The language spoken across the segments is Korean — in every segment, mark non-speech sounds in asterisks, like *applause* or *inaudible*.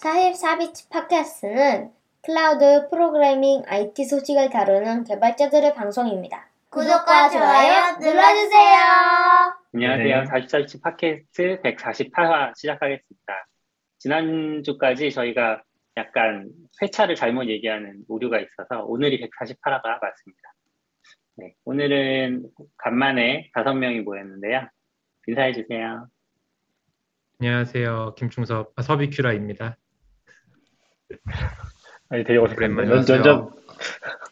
44비치 팟캐스트는 클라우드 프로그래밍 IT 소식을 다루는 개발자들의 방송입니다. 구독과 좋아요 눌러주세요. 안녕하세요. 44비치 팟캐스트 148화 시작하겠습니다. 지난주까지 저희가 약간 회차를 잘못 얘기하는 오류가 있어서 오늘이 148화가 맞습니다. 네, 오늘은 간만에 다섯 명이 모였는데요. 인사해 주세요. 안녕하세요. 김충섭, 아, 서비큐라입니다. 아니 되게 어색한데 안녕하세요. 면접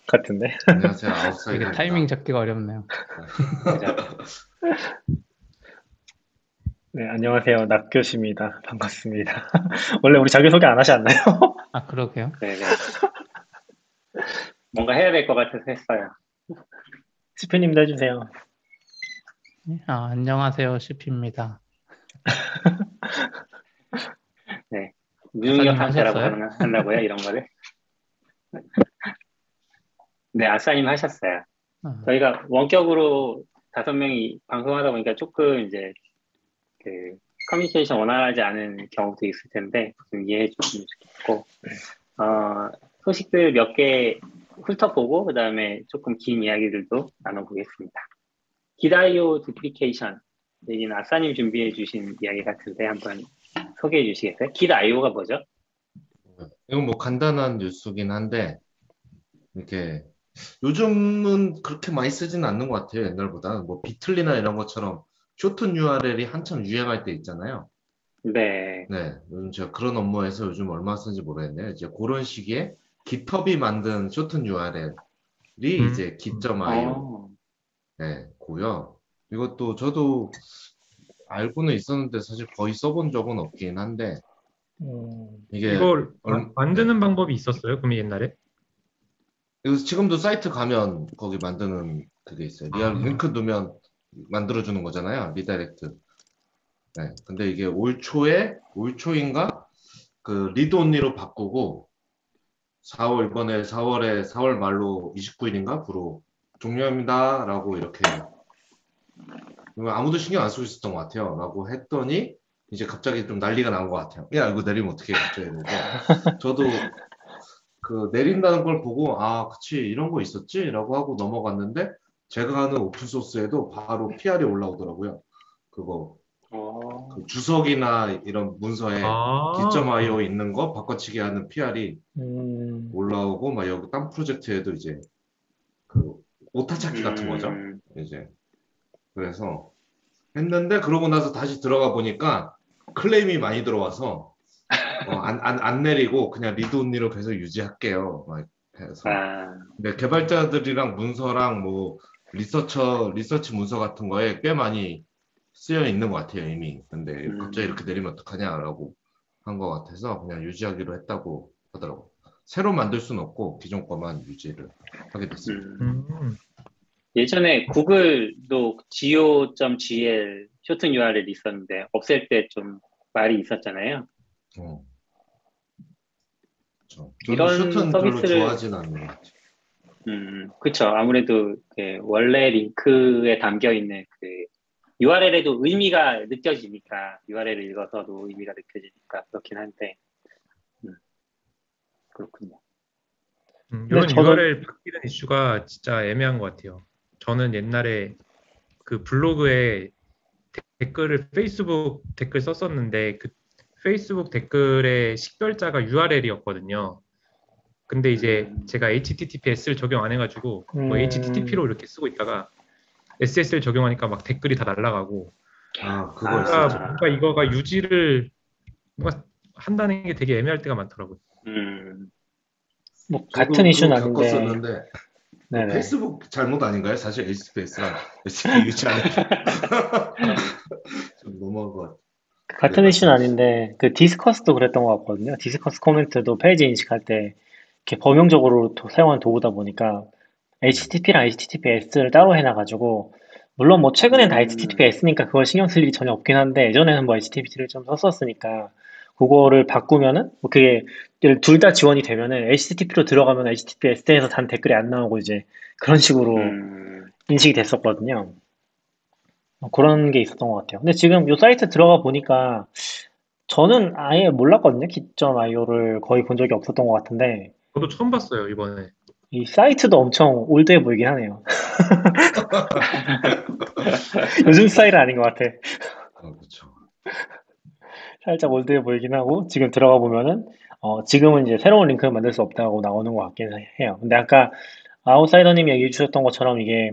같은데 안녕하세요. *laughs* 아웃사이더. 이게 타이밍 잡기가 어렵네요. 네 안녕하세요 낙교시입니다 반갑습니다 *laughs* 원래 우리 자기소개 안 하지 않나요? *laughs* 아 그러게요. 네 네. 뭔가 해야 될 것 같아서 했어요. 스피님도 해주세요 아, 안녕하세요, CP입니다. 무 상태라고 하셨어요? 하는- 한다고요? 이런 거를? *laughs* 네, 아싸님 하셨어요. 아, 저희가 원격으로 다섯 명이 방송하다 보니까 조금 이제 그 커뮤니케이션 원활하지 않은 경우도 있을 텐데 좀 이해해 주시면 좋겠고 어, 소식들 몇 개 훑어보고 그 다음에 조금 긴 이야기들도 나눠보겠습니다. 기다이오 두플리케이션 여기는 아싸님 준비해 주신 이야기 같은데 한번 소개해 주시겠어요? 기다이오가 뭐죠? 이건 뭐 간단한 뉴스긴 한데 이렇게 요즘은 그렇게 많이 쓰지는 않는 것 같아요. 옛날보다 뭐 비틀리나 이런 것처럼 쇼튼 URL이 한참 유행할 때 있잖아요. 네. 네, 요즘 제가 그런 업무에서 요즘 얼마 쓰는지 모르겠네요. 이제 그런 시기에 GitHub이 만든 shorten URL이 음. 이제 git.io 어, 네, 고요. 이것도 저도 알고는 있었는데 사실 거의 써본 적은 없긴 한데 음, 이게 이걸 얼- 마- 만드는 방법이 있었어요? 그럼 옛날에? 그래서 지금도 사이트 가면 거기 만드는 그게 있어요. real 아. 링크 넣으면 만들어주는 거잖아요. redirect. 네. 근데 이게 올 초에, 올 초인가? 그 read only로 바꾸고 4월, 이번에 4월에, 4월 말로 29일인가? 부로 종료합니다. 라고 이렇게 아무도 신경 안 쓰고 있었던 것 같아요. 라고 했더니 이제 갑자기 좀 난리가 난 것 같아요. 야, 이거 내리면 어떻게 해? 갑자기 이러고. 저도 그 내린다는 걸 보고 아, 그치 이런 거 있었지? 라고 하고 넘어갔는데 제가 하는 open source에도 바로 PR이 올라오더라고요. 그거 어, 그 주석이나 이런 문서에 아, git.io 있는 거 바꿔치기 하는 PR이 음, 올라오고 막 여기 딴 프로젝트에도 이제 그 오타 찾기 같은 거죠. 음, 이제 그래서 했는데 그러고 나서 다시 들어가 보니까 클레임이 많이 들어와서 어, 안, 안, 안 내리고 그냥 read only로 계속 유지할게요. 막 해서 아, 근데 개발자들이랑 문서랑 뭐 리서처 리서치 문서 같은 거에 꽤 많이 쓰여 있는 것 같아요 이미. 근데 음. 갑자기 이렇게 내리면 어떡하냐라고 한 것 같아서 그냥 유지하기로 했다고 하더라고. 새로 만들 수는 없고 기존 거만 유지를 하게 됐습니다. 음. 음, 예전에 구글도 go.gl 쇼튼 URL 있었는데 없앨 때 좀 말이 있었잖아요. 어. 그렇죠. 이런 서비스를- 좋아하진 않는 것 같아요. 음, 그쵸. 아무래도 그 원래 링크에 담겨 있는 그 URL에도 의미가 느껴지니까 URL을 읽어서도 의미가 느껴지니까 그렇긴 한데, 음, 그렇군요. 음, 이런 저는- URL 바뀌는 이슈가 진짜 애매한 것 같아요. 저는 옛날에 그 블로그에 데- 댓글을 페이스북 댓글 썼었는데 그 페이스북 댓글의 식별자가 URL이었거든요. 근데 이제 음. 제가 HTTPS를 적용 안 해가지고 뭐 음. HTTP로 이렇게 쓰고 있다가 SSL 적용하니까 막 댓글이 다 날라가고 아 그거 아, 뭔가. 뭔가 이거가 유지를 뭔가 한다는 게 되게 애매할 때가 많더라고요. 음, 뭐 같은 이슈는 아닌데 겪었었는데 네네 페이스북 잘못 아닌가요? 사실 HTTPS랑 HTTP 유지하는 좀 너무한 것 같아요. 같은 네, 이슈는. 아닌데 그 Disqus도 그랬던 것 같거든요 Disqus 코멘트도 페이지 인식할 때 이렇게 범용적으로 도- 사용한 도구다 보니까 HTTP랑 HTTPS를 따로 해놔가지고 물론 뭐 최근엔 다 음. HTTPS니까 그걸 신경 쓸 일이 전혀 없긴 한데 예전에는 뭐 HTTP를 좀 썼었으니까 그거를 바꾸면은 뭐 그게 둘 다 지원이 되면은 HTTP로 들어가면 HTTPS에서 단 댓글이 안 나오고 이제 그런 식으로 음, 인식이 됐었거든요. 어, 그런 게 있었던 것 같아요. 근데 지금 이 사이트 들어가 보니까 저는 아예 몰랐거든요. 기점 IO를 거의 본 적이 없었던 것 같은데 저도 처음 봤어요 이번에. 이 사이트도 엄청 올드해 보이긴 하네요. *laughs* 요즘 스타일은 아닌 것 같아. 어, 그렇죠. 살짝 올드해 보이긴 하고 지금 들어가 보면은 어, 지금은 이제 새로운 링크를 만들 수 없다고 나오는 것 같긴 해요. 근데 아까 아웃사이더님이 얘기해 주셨던 것처럼 이게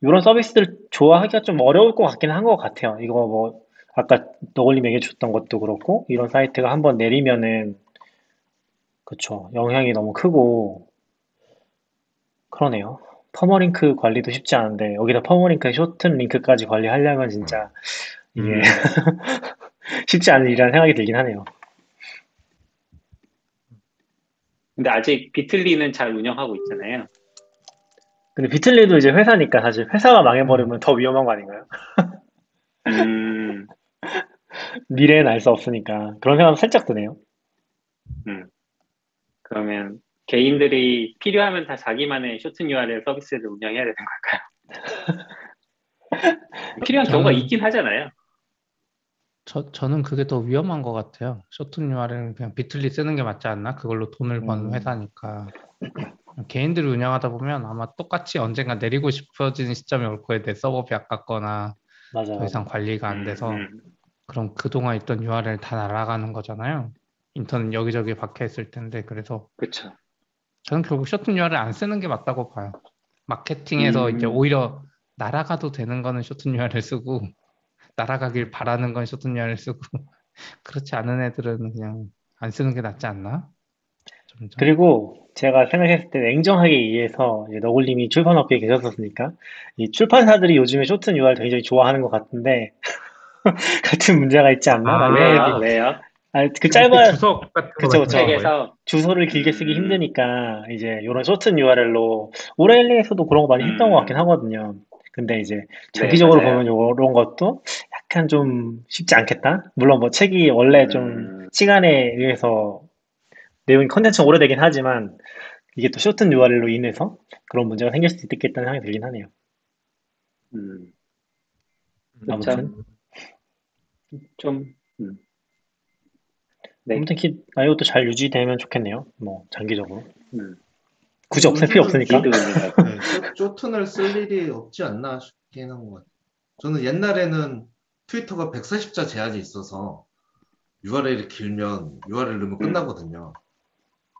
이런 서비스들 좋아하기가 좀 어려울 것 같긴 한 것 같아요. 이거 뭐 아까 너굴님 얘기해 주셨던 것도 그렇고 이런 사이트가 한번 내리면은 그쵸 영향이 너무 크고 그러네요. permalink 관리도 쉽지 않은데 여기다 permalink shorten link까지 관리하려면 진짜 이게 음. *laughs* 쉽지 않은 일이라는 생각이 들긴 하네요. 근데 아직 비틀리는 잘 운영하고 있잖아요. 근데 비틀리도 이제 회사니까 사실 회사가 망해버리면 더 위험한 거 아닌가요? 음, *laughs* 미래는 알 수 없으니까 그런 생각 살짝 드네요. 그러면 개인들이 필요하면 다 자기만의 쇼튼 URL 서비스를 운영해야 되는 걸까요? *laughs* 필요한 경우가 있긴 하잖아요. 저, 저는 그게 더 위험한 것 같아요. 쇼튼 URL은 그냥 비틀리 쓰는 게 맞지 않나? 그걸로 돈을 버는 음. 회사니까. 개인들이 운영하다 보면 아마 똑같이 언젠가 내리고 싶어지는 시점이 올 거예요. 내 서버비 아깝거나 맞아요. 더 이상 관리가 안 돼서. 음, 그럼 그동안 있던 URL 다 날아가는 거잖아요. 인터넷 여기저기 박혀 있을 텐데. 그래서 그렇죠. 저는 결국 쇼튼 URL 안 쓰는 게 맞다고 봐요. 마케팅에서 음. 이제 오히려 날아가도 되는 거는 쇼튼 URL 쓰고 날아가길 바라는 건 URL 쓰고 *laughs* 그렇지 않은 애들은 그냥 안 쓰는 게 낫지 않나? 점점. 그리고 제가 생각했을 때 냉정하게 이해해서 너굴님이 출판업계에 계셨었으니까 이 출판사들이 요즘에 쇼튼 URL 굉장히 좋아하는 것 같은데 *laughs* 같은 문제가 있지 않나? 아, 왜요? 왜요? 아, 그 같은 거 그쵸, 그쵸. 책에서 주소를 길게 쓰기 음. 힘드니까 이제 이런 쇼튼 URL로 오레일리에서도 그런 거 많이 했던 음. 것 같긴 하거든요. 근데 이제 장기적으로 맞아요. 보면 이런 것도 약간 좀 쉽지 않겠다. 물론 뭐 책이 원래 좀 음. 시간에 의해서 내용이 컨텐츠가 오래되긴 하지만 이게 또 쇼튼 URL로 인해서 그런 문제가 생길 수도 있겠다는 생각이 들긴 하네요. 음, 아무튼. 좀 음. 네. 아무튼 키 이것도 잘 유지되면 좋겠네요. 뭐 장기적으로 음. 굳이 없앨 필요 없으니까. 기도 있는 것 같아요. 쇼- 쇼튼을 쓸 일이 없지 않나 싶긴 한 것 같아요. 저는 옛날에는 트위터가 140자 제한이 있어서 URL이 길면 URL 넣으면 끝나거든요.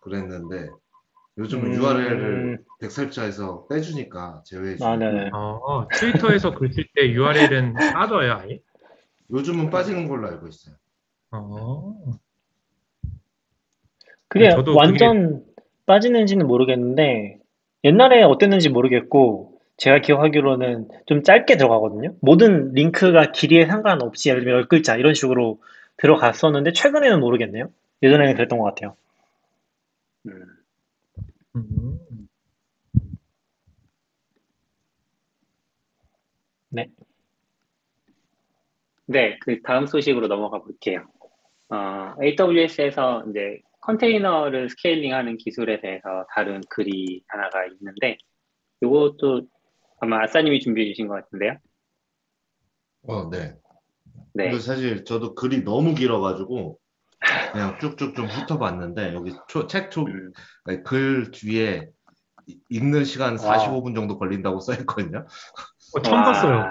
그랬는데 요즘은 음. URL을 140자에서 빼주니까 제외해주니까 아, 네네. 어, 트위터에서 글 쓸 때 URL은 빠져요, 아예? 요즘은 빠지는 걸로 알고 있어요. 어. 그게 저도 완전 빠지는지는 모르겠는데 옛날에 어땠는지 모르겠고 제가 기억하기로는 좀 짧게 들어가거든요. 모든 링크가 길이에 상관없이 예를 들면 10글자 이런 식으로 들어갔었는데 최근에는 모르겠네요. 예전에는 그랬던 것 같아요. 음. 음. 네, 그 다음 소식으로 넘어가 볼게요. 어, AWS에서 이제 컨테이너를 스케일링하는 기술에 대해서 다룬 글이 하나가 있는데, 이것도 아마 아싸님이 준비해 주신 것 같은데요. 어, 네. 네, 근데 사실 저도 글이 너무 길어가지고 그냥 쭉쭉 좀 훑어봤는데 여기 초, 책 초, 음, 글 뒤에 이- 읽는 시간 45분 정도 걸린다고 써있거든요. 어, 처음 와, 봤어요.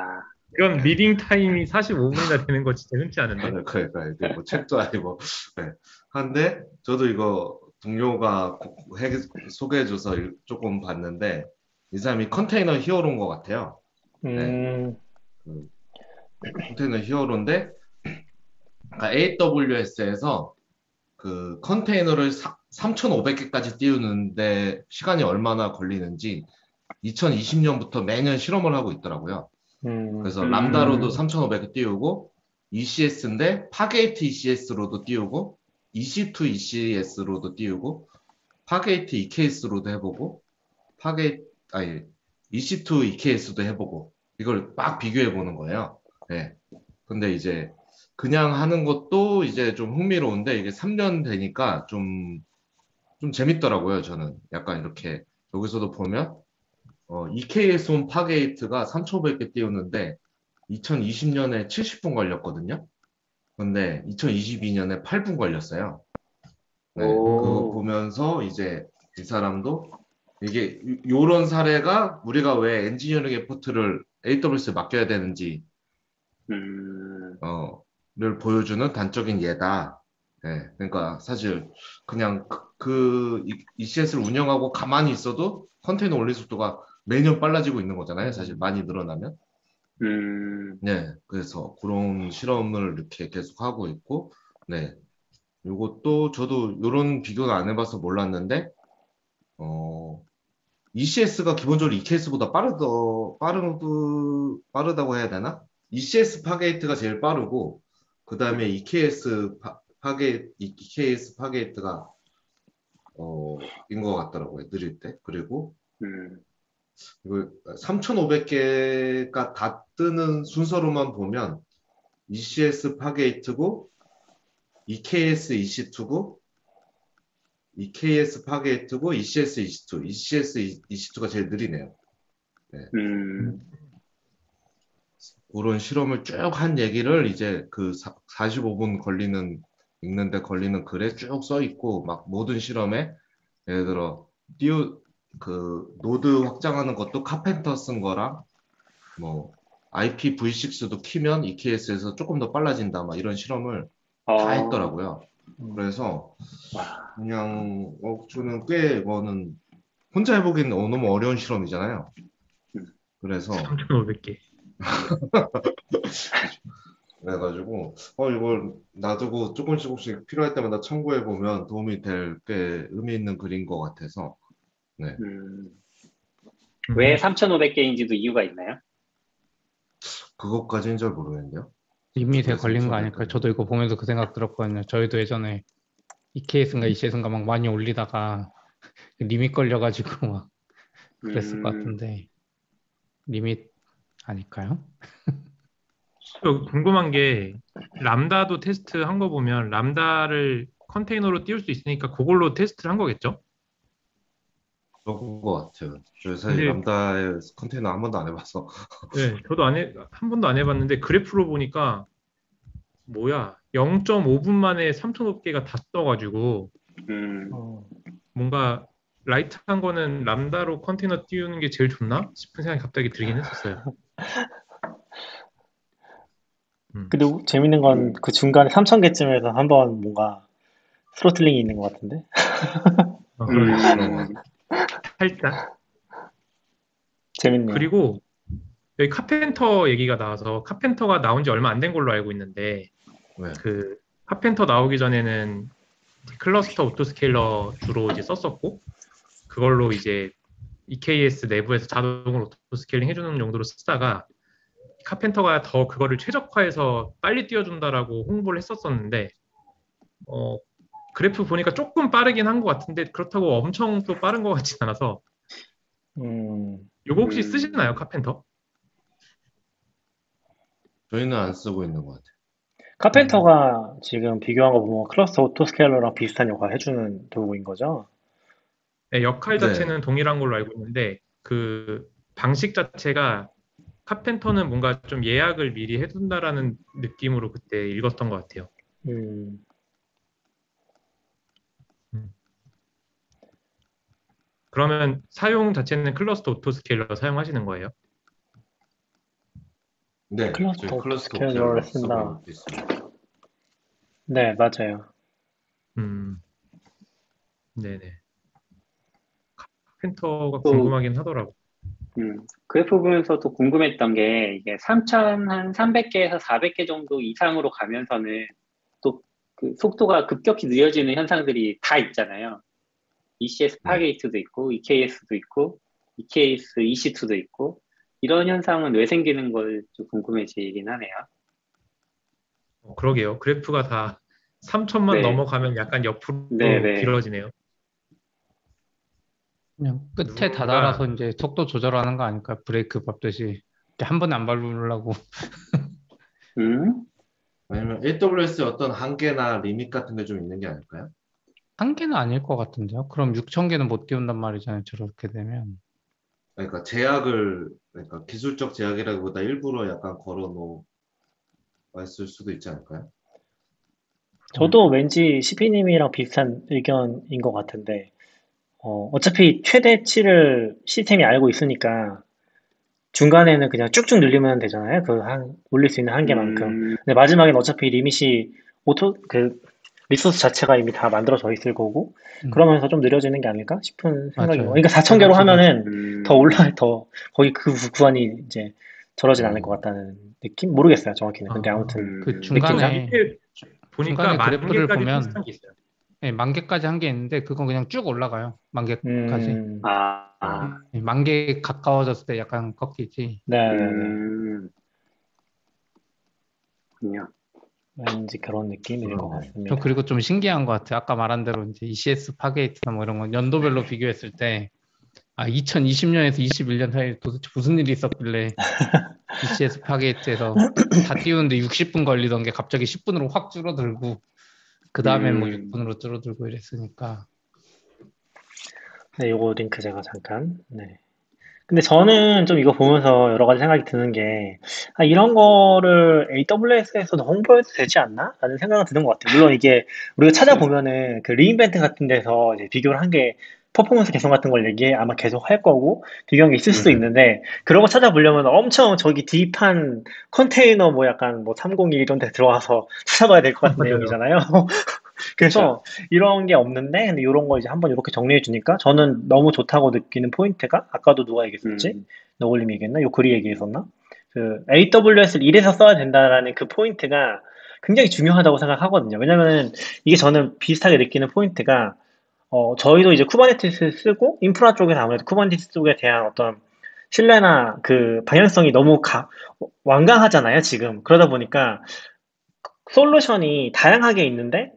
이런 reading time이 45분이나 되는 거 진짜 흔치 않은데. 그러니까 이게 뭐 책도 아니고 네. 한데 저도 이거 동료가 소개해줘서 일- 조금 봤는데 이 사람이 container hero인 것 같아요. 음, container hero인데 그러니까 AWS에서 그 컨테이너를 3,500개까지 띄우는데 시간이 얼마나 걸리는지 2020년부터 매년 실험을 하고 있더라고요. 음, 그래서 음. Lambda로도 3,500개 띄우고 ECS인데 Fargate ECS로도 띄우고 EC2 ECS로도 띄우고 Fargate EKS로도 해보고 Fargate 아니 EC2 EKS도 해보고 이걸 막 비교해 보는 거예요. 네. 근데 이제 그냥 하는 것도 이제 좀 흥미로운데 이게 3년 되니까 좀, 좀 재밌더라고요, 저는. 약간 이렇게 여기서도 보면 어, EKS 온 파게이트가 3,500개 띄우는데 2020년에 70분 걸렸거든요. 근데 2022년에 8분 걸렸어요. 네, 오. 그거 보면서 이제 이 사람도 이게 요런 사례가 우리가 왜 엔지니어링 effort를 AWS에 맡겨야 되는지 음, 어, 를 보여주는 단적인 예다. 예, 그러니까 사실 그냥 그, 그 이- ECS를 운영하고 가만히 있어도 컨테이너 올릴 속도가 매년 빨라지고 있는 거잖아요. 사실 많이 늘어나면. 음, 네, 그래서 그런 실험을 이렇게 계속 하고 있고, 네. 요것도 저도 이런 비교는 안 해봐서 몰랐는데, 어, ECS가 기본적으로 EKS보다 빠르더, 빠르드, 빠르다고 해야 되나? ECS Fargate가 제일 빠르고, 그 다음에 EKS 파, 파게, EKS Fargate가, 어, 인 것 같더라고요. 느릴 때. 그리고, 음, 이거 3,500개가 다 뜨는 순서로만 보면 ECS Fargate고 EKS EC2고 EKS Fargate고 ECS EC2, ECS EC2가 제일 느리네요. 음, 그런 실험을 쭉 한 얘기를 이제 그 45분 걸리는 읽는데 걸리는 글에 쭉 써 있고 막 모든 실험에 예를 들어 띄우 그 노드 확장하는 것도 Karpenter 쓴 거랑 뭐 IPv6도 키면 EKS에서 조금 더 빨라진다 막 이런 실험을 다 어, 했더라고요. 그래서 와, 그냥 어, 저는 꽤 이거는 혼자 해보기는 어, 너무 어려운 실험이잖아요. 음. 그래서 3,500개. *laughs* 그래가지고 어 이걸 놔두고 조금씩 조금씩 필요할 때마다 참고해 보면 도움이 될 꽤 의미 있는 글인 것 같아서 음, 음. 왜 3,500개인지도 이유가 있나요? 그것까지는 잘 모르겠는데요. 리밋에 그래서 걸린 거 저도 아닐까요? 그래요. 저도 이거 보면서 그 생각 들었거든요. 저희도 예전에 EKS인가 ECS인가 막 많이 올리다가 *laughs* 리밋 걸려가지고 *laughs* 막 그랬을 것 음, 같은데 리밋 아닐까요? 또 궁금한 게 람다도 테스트 한 거 보면 람다를 컨테이너로 띄울 수 있으니까 그걸로 테스트를 한 거겠죠? 그런 것 같아요. 저 사실 근데- 람다의 컨테이너 한 번도 안 해봐서 *laughs* 네, 저도 안 해, 한 번도 안 해봤는데 그래프로 보니까 뭐야 0.5분 만에 3,500개가 다 떠가지고 음, 어, 뭔가 light한 거는 Lambda로 컨테이너 띄우는 게 제일 좋나 싶은 생각이 갑자기 들긴 했었어요. *laughs* 음. 근데 우- 재밌는 건 그 중간에 3,000개쯤에서 한번 뭔가 throttling이 있는 것 같은데? 어, 음, 그런 것 살짝 재밌네요. 그리고 여기 Karpenter 얘기가 나와서 Karpenter가 나온 지 얼마 안 된 걸로 알고 있는데 네. 그 Karpenter 나오기 전에는 cluster autoscaler 주로 이제 썼었고 그걸로 이제 EKS 내부에서 자동으로 autoscaling 해주는 용도로 쓰다가 Karpenter가 더 그거를 최적화해서 빨리 띄워준다라고 홍보를 했었었는데 어 그래프 보니까 조금 빠르긴 한 것 같은데 그렇다고 엄청 또 빠른 것 같진 않아서 음, 요거 혹시 음. 쓰시나요 카펜터? 저희는 안 쓰고 있는 것 같아요. 카펜터가 지금 비교한 거 보면 클러스터 오토스케일러랑 비슷한 역할 해주는 도구인 거죠? 네, 역할 네. 자체는 동일한 걸로 알고 있는데 그 방식 자체가 카펜터는 뭔가 좀 예약을 미리 해둔다라는 느낌으로 그때 읽었던 것 같아요. 음, 그러면 사용 자체는 cluster autoscaler 사용하시는 거예요? 네, cluster cluster autoscaler를 오케이 쓴다. 네, 맞아요. 음, 네네. Karpenter가 또- 궁금하긴 하더라고. 음, 그래프 보면서 또 궁금했던 게 이게 3,000, 한 300개에서 400개 정도 이상으로 가면서는 또 그 속도가 급격히 느려지는 현상들이 다 있잖아요. ECS Fargate도 있고, EKS도 있고, EKS EC2도 있고, 이런 현상은 왜 생기는 걸 좀 궁금해지긴 하네요. 어, 그러게요. 그래프가 다 3천만 네. 넘어가면 약간 옆으로 네, 네. 길어지네요. 그냥 끝에 누군가- 다다라서 이제 속도 조절하는 거 아닐까요? 브레이크 밟듯이 한 번에 안 밟으려고 음? 아니면 AWS의 어떤 한계나 limit 같은 게 좀 있는 게 아닐까요? 한 개는 아닐 것 같은데요. 그럼 6천 개는 못 띄운단 말이잖아요. 저렇게 되면 그러니까 제약을 그러니까 기술적 제약이라기보다 일부러 약간 걸어 놓았을 수도 있지 않을까요? 저도 왠지 CP님이랑 비슷한 의견인 것 같은데, 어, 어차피 최대치를 시스템이 알고 있으니까 중간에는 그냥 쭉쭉 늘리면 되잖아요. 그 한, 올릴 수 있는 한계만큼. 음, 근데 마지막엔 어차피 리밋이 auto, 그, resource 자체가 이미 다 만들어져 있을 거고, 음. 그러면서 좀 느려지는 게 아닐까 싶은 생각이고. 그러니까 4,000개로 맞아요. 하면은 음, 더 올라, 더, 거의 그 구- 구간이 이제 저러진 않을 음. 것 같다는 느낌? 모르겠어요, 정확히는. 근데 아, 아무튼. 음, 그 음. 중간에 이게 보니까 중간에 그래프를 개까지 보면 비슷한 게 있어요. 네, 만 개까지 한 게 있는데 그건 그냥 쭉 올라가요. 만 개까지. 음, 아, 아, 네, 만개 가까워졌을 때 약간 꺾이지. 네, 네, 네. 음, 그냥 왠지 그런 느낌일 것 음. 같습니다. 저 그리고 좀 신기한 것 같아요. 아까 말한 대로 이제 ECS Fargate나 뭐 이런 건 연도별로 비교했을 때 아, 2020년에서 21년 사이에 도대체 무슨 일이 있었길래 *laughs* ECS Fargate에서 다 띄우는데 60분 걸리던 게 갑자기 10분으로 확 줄어들고 그 다음에 뭐 음. 6분으로 줄어들고 이랬으니까 네, 요거 링크 제가 잠깐, 네. 근데 저는 좀 이거 보면서 여러 가지 생각이 드는 게, 아, 이런 거를 AWS에서도 홍보해도 되지 않나? 라는 생각은 드는 것 같아요. 물론 이게 우리가 찾아보면은 그 re:Invent 같은 데서 이제 비교를 한게 퍼포먼스 개선 같은 걸 얘기해 아마 계속 할 거고 비교한 게 있을 수도 음. 있는데 그런 거 찾아보려면 엄청 저기 deep한 컨테이너 뭐 약간 뭐 301 이런 데 들어가서 *laughs* 찾아봐야 될 것 같은. 내용이잖아요. *laughs* 그래서 이런 게 없는데 근데 이런 거 이제 한번 이렇게 정리해 주니까 저는 너무 좋다고 느끼는 포인트가 아까도 누가 얘기했었지? 음, 너굴님이 얘기했나? 요 글이 얘기했었나? 그 AWS를 이래서 써야 된다라는 그 포인트가 굉장히 중요하다고 생각하거든요. 왜냐면은 이게 저는 비슷하게 느끼는 포인트가 어, 저희도 이제 Kubernetes 쓰고 인프라 쪽에서 아무래도 Kubernetes 쪽에 대한 어떤 신뢰나 그 방향성이 너무 가, 완강하잖아요, 지금. 그러다 보니까 솔루션이 다양하게 있는데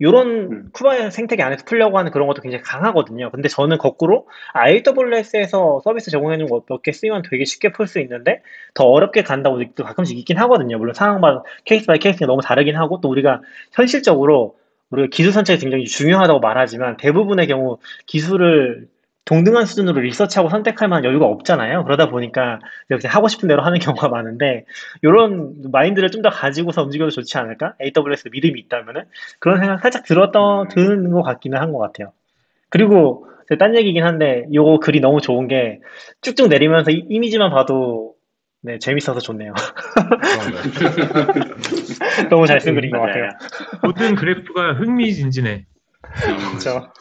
요런 음. Kube 생태계 안에서 풀려고 하는 그런 것도 굉장히 강하거든요. 근데 저는 거꾸로 AWS에서 서비스 제공해주는 거 몇 개 쓰면 되게 쉽게 풀 수 있는데 더 어렵게 간다고 느낌도 가끔씩 있긴 하거든요. 물론 상황마다 case by case가 너무 다르긴 하고 또 우리가 현실적으로 우리가 기술 선택이 굉장히 중요하다고 말하지만 대부분의 경우 기술을 동등한 수준으로 리서치하고 선택할 만한 여유가 없잖아요. 그러다 보니까 이렇게 하고 싶은 대로 하는 *laughs* 경우가 많은데 이런 마인드를 좀 더 가지고서 움직여도 좋지 않을까? AWS 믿음이 있다면은 그런 생각 살짝 들었던 음. 드는 것 같기는 한 것 같아요. 그리고 딴 얘기긴 한데 요거 글이 너무 좋은 게 쭉쭉 내리면서 이, 이미지만 봐도 네 재밌어서 좋네요. *laughs* 너무 잘 쓴 글인 것 같아요. 맞아요. 모든 그래프가 흥미진진해. 그렇죠.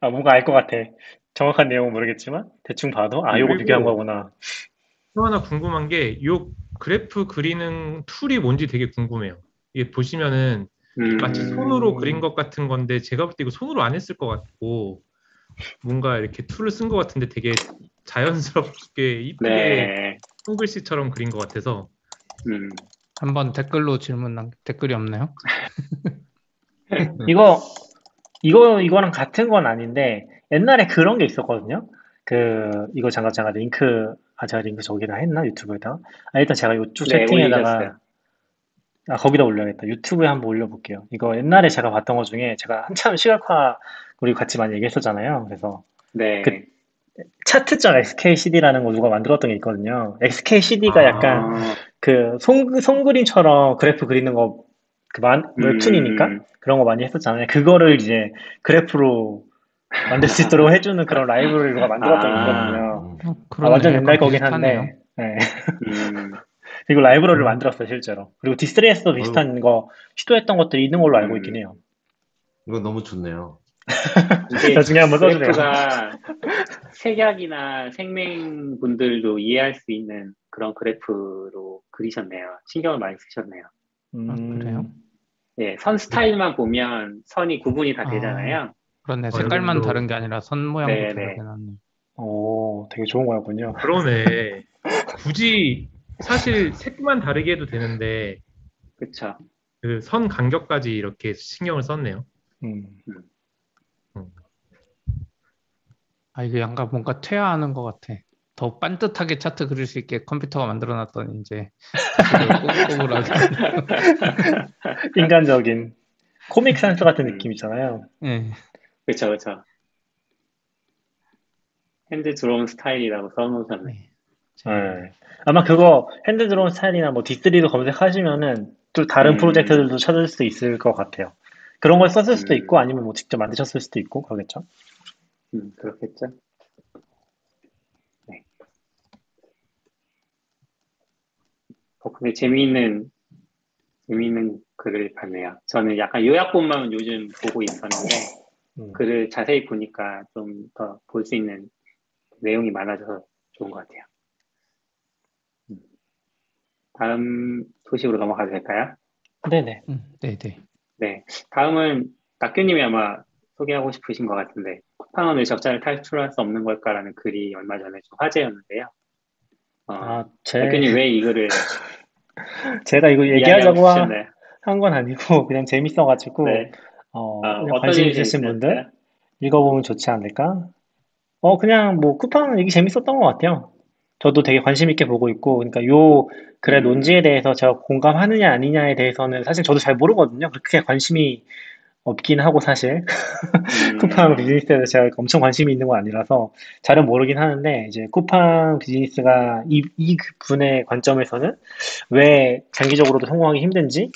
아 뭔가 알 것 같아. 정확한 내용은 모르겠지만 대충 봐도 아 요거 비교한 거구나. 또 하나 궁금한 게이 그래프 그리는 툴이 뭔지 되게 궁금해요. 이게 보시면은 음, 마치 손으로 그린 것 같은 건데 제가 볼 때 이거 손으로 안 했을 것 같고 뭔가 이렇게 툴을 쓴 것 같은데 되게 자연스럽게 이쁘게 네, 손글씨처럼 그린 것 같아서 음, 한번 댓글로 질문 남 댓글이 없나요? *laughs* 이거 이거 이거랑 같은 건 아닌데 옛날에 그런 게 있었거든요. 그 이거 잠깐 잠깐 링크 아 제가 링크 저기다 했나 유튜브에다. 아 일단 제가 이쪽 네, 채팅에다가 올리셨어요. 아 거기다 올려야겠다. 유튜브에 한번 올려볼게요. 이거 옛날에 제가 봤던 것 중에 제가 한참 시각화 우리 같이 많이 얘기했었잖아요. 그래서 네, 그- 차트점 XKCD라는 거 누가 만들었던 게 있거든요. XKCD가 아. 약간 그 송, 송그림처럼 그래프 그리는 거, 그 만, 웹툰이니까 음, 그런 거 많이 했었잖아요. 그거를 이제 그래프로 만들 수 있도록 해주는 그런 라이브러리를 누가 만들었던 게 아. 어, 아. 완전 옛날 거긴. 한데, 네. 음, *laughs* 그리고 라이브러리를 만들었어요, 실제로. 그리고 디스트레스도 비슷한 거 시도했던 것들이 있는 걸로 알고 있긴 해요. 이거 너무 좋네요. *laughs* 나중에 한번 써주세요. 그래프가 색약이나 생맹 분들도 이해할 수 있는 그런 그래프로 그리셨네요. 신경을 많이 쓰셨네요. 음, 그래요? 예, 선 스타일만 보면 선이 구분이 다 아. 되잖아요. 그렇네. 어, 색깔만 여러분도- 다른 게 아니라 선 모양도 네, 다르게 네. 나네. 오, 되게 좋은 거였군요. 그러네. *laughs* 굳이 사실 색만 다르게 해도 되는데 그쵸. 그 선 간격까지 이렇게 신경을 썼네요. 음. 아 이게 약간 뭔가 퇴화하는 것 같아. 더 반듯하게 차트 그릴 수 있게 컴퓨터가 만들어놨더니 이제 꼬불꼬불하게. *laughs* 인간적인 Comic Sans 같은 느낌 있잖아요. 예. 그쵸, 그쵸. hand drawn 스타일이라고 써놓으셨네. 네. 네. 아마 그거 hand drawn 스타일이나 뭐 D3도 검색하시면은 또 다른 음. 프로젝트들도 찾을 수 있을 것 같아요. 그런 걸 썼을 수도 음. 있고 아니면 뭐 직접 만드셨을 수도 있고 그러겠죠. 음, 그렇겠죠. 어, 근데 재미있는, 재미있는 글을 봤네요. 저는 약간 요약본만 요즘 보고 있었는데, 음. 글을 자세히 보니까 좀 더 볼 수 있는 내용이 많아져서 좋은 것 같아요. 음. 다음 소식으로 넘어가도 될까요? 네네. 음, 네네. 네. 다음은 낙교님이 아마 소개하고 싶으신 것 같은데, 쿠팡은 적자를 탈출할 수 없는 걸까라는 글이 얼마 전에 좀 화제였는데요. 어, 아, 제, 낙교님 왜이 글을 *laughs* 제가 이거 얘기하자고? 한 건 아니고 *laughs* 그냥 재밌어가지고 네. 어, 아, 관심 있으신 분들? 읽어보면 좋지 않을까? 어, 그냥 뭐 쿠팡 얘기 재밌었던 것 같아요. 저도 되게 관심 있게 보고 있고, 그러니까 요 글의 음. 논지에 대해서 제가 공감하느냐 아니냐에 대해서는 사실 저도 잘 모르거든요. 그렇게 관심이 없긴 하고 사실 *laughs* 음, 쿠팡 비즈니스에 대해서 제가 엄청 관심이 있는 건 아니라서 잘은 모르긴 하는데 이제 쿠팡 비즈니스가 이, 이 분의 관점에서는 왜 장기적으로도 성공하기 힘든지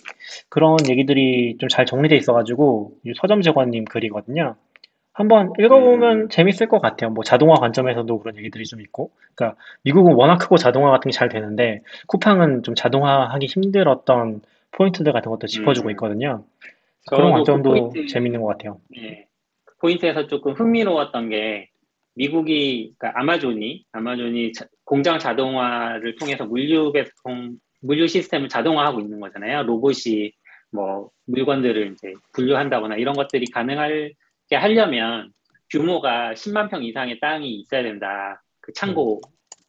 그런 얘기들이 좀 잘 정리돼 있어가지고 이 서점 재관님 글이거든요. 한번 읽어보면 음. 재밌을 것 같아요. 뭐 자동화 관점에서도 그런 얘기들이 좀 있고, 그러니까 미국은 워낙 크고 자동화 같은 게 잘 되는데 쿠팡은 좀 자동화하기 힘들었던 포인트들 같은 것도 짚어주고 음. 있거든요. 그런 그 관점도 포인트- 재밌는 것 같아요. 예. 그 포인트에서 조금 흥미로웠던 게 미국이 그러니까 아마존이 아마존이 자- 공장 자동화를 통해서 물류 배송 물류 시스템을 자동화하고 있는 거잖아요. 로봇이 뭐 물건들을 이제 분류한다거나 이런 것들이 가능하게 하려면 규모가 10만 평 이상의 땅이 있어야 된다. 그 창고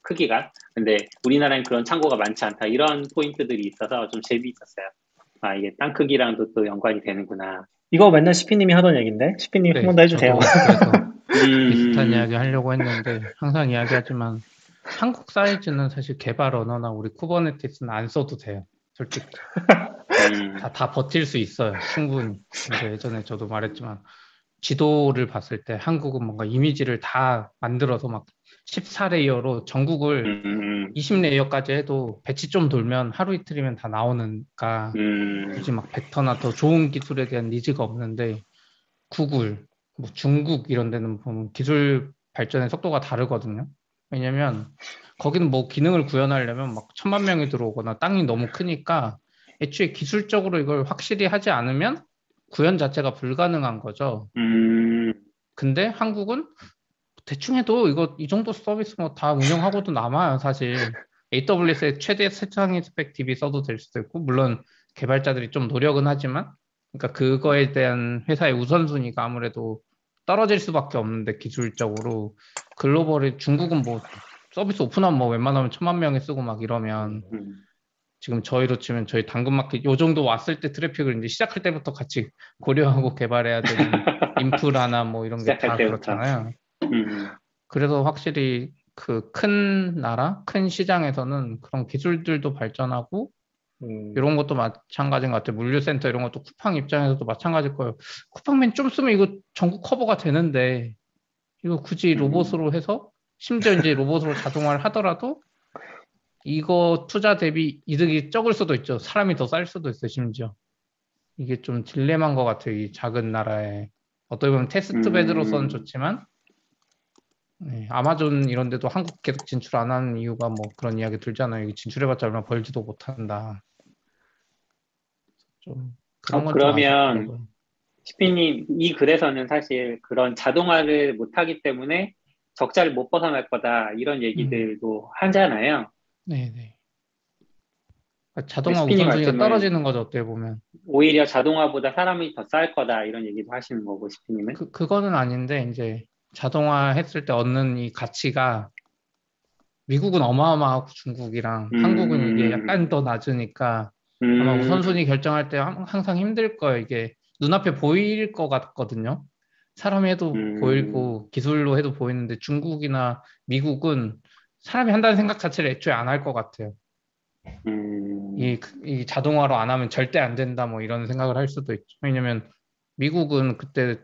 크기가. 근데 우리나라엔 그런 창고가 많지 않다. 이런 포인트들이 있어서 좀 재미있었어요. 아, 이게 땅 크기랑도 또 연관이 되는구나. 이거 맨날 시피님이 하던 얘기인데 시피님 네, 한번 더 해주세요. *laughs* 음, 비슷한 이야기 하려고 했는데 항상 이야기하지만 한국 사이즈는 사실 개발 언어나 우리 Kubernetes는 안 써도 돼요. 솔직히 음, 다, 다 버틸 수 있어요. 충분히. 근데 예전에 저도 말했지만 지도를 봤을 때 한국은 뭔가 이미지를 다 만들어서 막 14레이어로 전국을 음, 20레이어까지 해도 배치 좀 돌면 하루 이틀이면 다 나오니까 음, 굳이 막 벡터나 더 좋은 기술에 대한 needs가 없는데 구글, 뭐 중국 이런 데는 보면 기술 발전의 속도가 다르거든요. 왜냐면 거기는 뭐 기능을 구현하려면 막 천만 명이 들어오거나 땅이 너무 크니까 애초에 기술적으로 이걸 확실히 하지 않으면 구현 자체가 불가능한 거죠. 음, 근데 한국은 대충 해도 이거 이 정도 서비스 뭐 다 운영하고도 남아요, 사실. AWS의 최대 세상의 스펙 DB 써도 될 수도 있고, 물론 개발자들이 좀 노력은 하지만, 그러니까 그거에 대한 회사의 우선순위가 아무래도 떨어질 수밖에 없는데 기술적으로 글로벌에 중국은 뭐 서비스 오픈하면 뭐 웬만하면 천만 명이 쓰고 막 이러면 음, 지금 저희로 치면 저희 당근마켓 요 정도 왔을 때 트래픽을 이제 시작할 때부터 같이 고려하고 개발해야 되는 *laughs* 인프라나 뭐 이런 게 다. 그렇잖아요. 음, 그래서 확실히 그 큰 나라, 큰 시장에서는 그런 기술들도 발전하고 음, 이런 것도 마찬가지인 것 같아요. 물류센터 이런 것도 쿠팡 입장에서도 마찬가지일 거예요. 쿠팡맨 좀 쓰면 이거 전국 커버가 되는데 이거 굳이 음. 로봇으로 해서 심지어 이제 로봇으로 자동화를 하더라도 이거 투자 대비 이득이 적을 수도 있죠. 사람이 더 쌀 수도 있어요. 심지어 이게 좀 딜레마인 것 같아요. 이 작은 나라에 어떻게 보면 테스트 음. 베드로서는 좋지만 네, 아마존 이런 데도 한국 계속 진출 안 하는 이유가 뭐 그런 이야기 들잖아요. 진출해봤자 얼마 벌지도 못한다. 좀 그런 어, 건좀 그러면. 시피님 이 글에서는 사실 그런 자동화를 못하기 때문에 적자를 못 벗어날 거다 이런 얘기들도 하잖아요. 네, 네. 그러니까 자동화 우선순위가 떨어지는 거죠. 어떻게 보면 오히려 자동화보다 사람이 더 쌀 거다 이런 얘기도 하시는 거고 시피님은. 그 그거는 아닌데 이제 자동화 했을 때 얻는 이 가치가 미국은 어마어마하고 중국이랑 음. 한국은 이게 약간 더 낮으니까 음, 아마 우선순위 결정할 때 항- 항상 힘들 거예요. 이게 눈앞에 보일 것 같거든요. 사람이 해도 음. 보이고 기술로 해도 보이는데 중국이나 미국은 사람이 한다는 생각 자체를 애초에 안 할 것 같아요. 음, 이, 이 자동화로 안 하면 절대 안 된다 뭐 이런 생각을 할 수도 있죠. 왜냐면 미국은 그때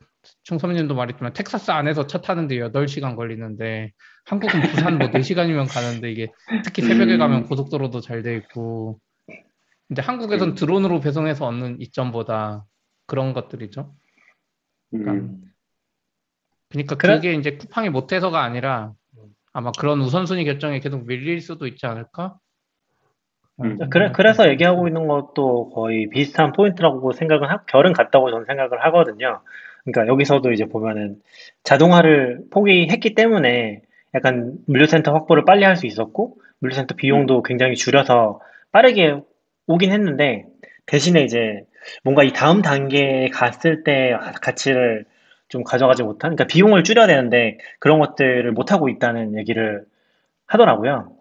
충섭님도 말했지만 텍사스 안에서 차 타는데 8시간 걸리는데 한국은 부산 뭐 4시간이면 가는데 이게 특히 새벽에 음. 가면 고속도로도 잘 돼 있고 근데 한국에선 드론으로 배송해서 얻는 이점보다 그런 것들이죠. 음. 그러니까 그래? 그게 이제 쿠팡이 못해서가 아니라 아마 그런 우선순위 결정에 계속 밀릴 수도 있지 않을까? 음. 그래, 그래서 얘기하고 있는 것도 거의 비슷한 포인트라고 생각은 하, 결은 같다고 저는 생각을 하거든요. 그러니까 여기서도 이제 보면은 자동화를 포기했기 때문에 약간 물류센터 확보를 빨리 할 수 있었고, 물류센터 비용도 굉장히 줄여서 빠르게 오긴 했는데, 대신에 이제 뭔가 이 다음 단계에 갔을 때 가치를 좀 가져가지 못한, 그러니까 비용을 줄여야 되는데 그런 것들을 못 하고 있다는 얘기를 하더라고요.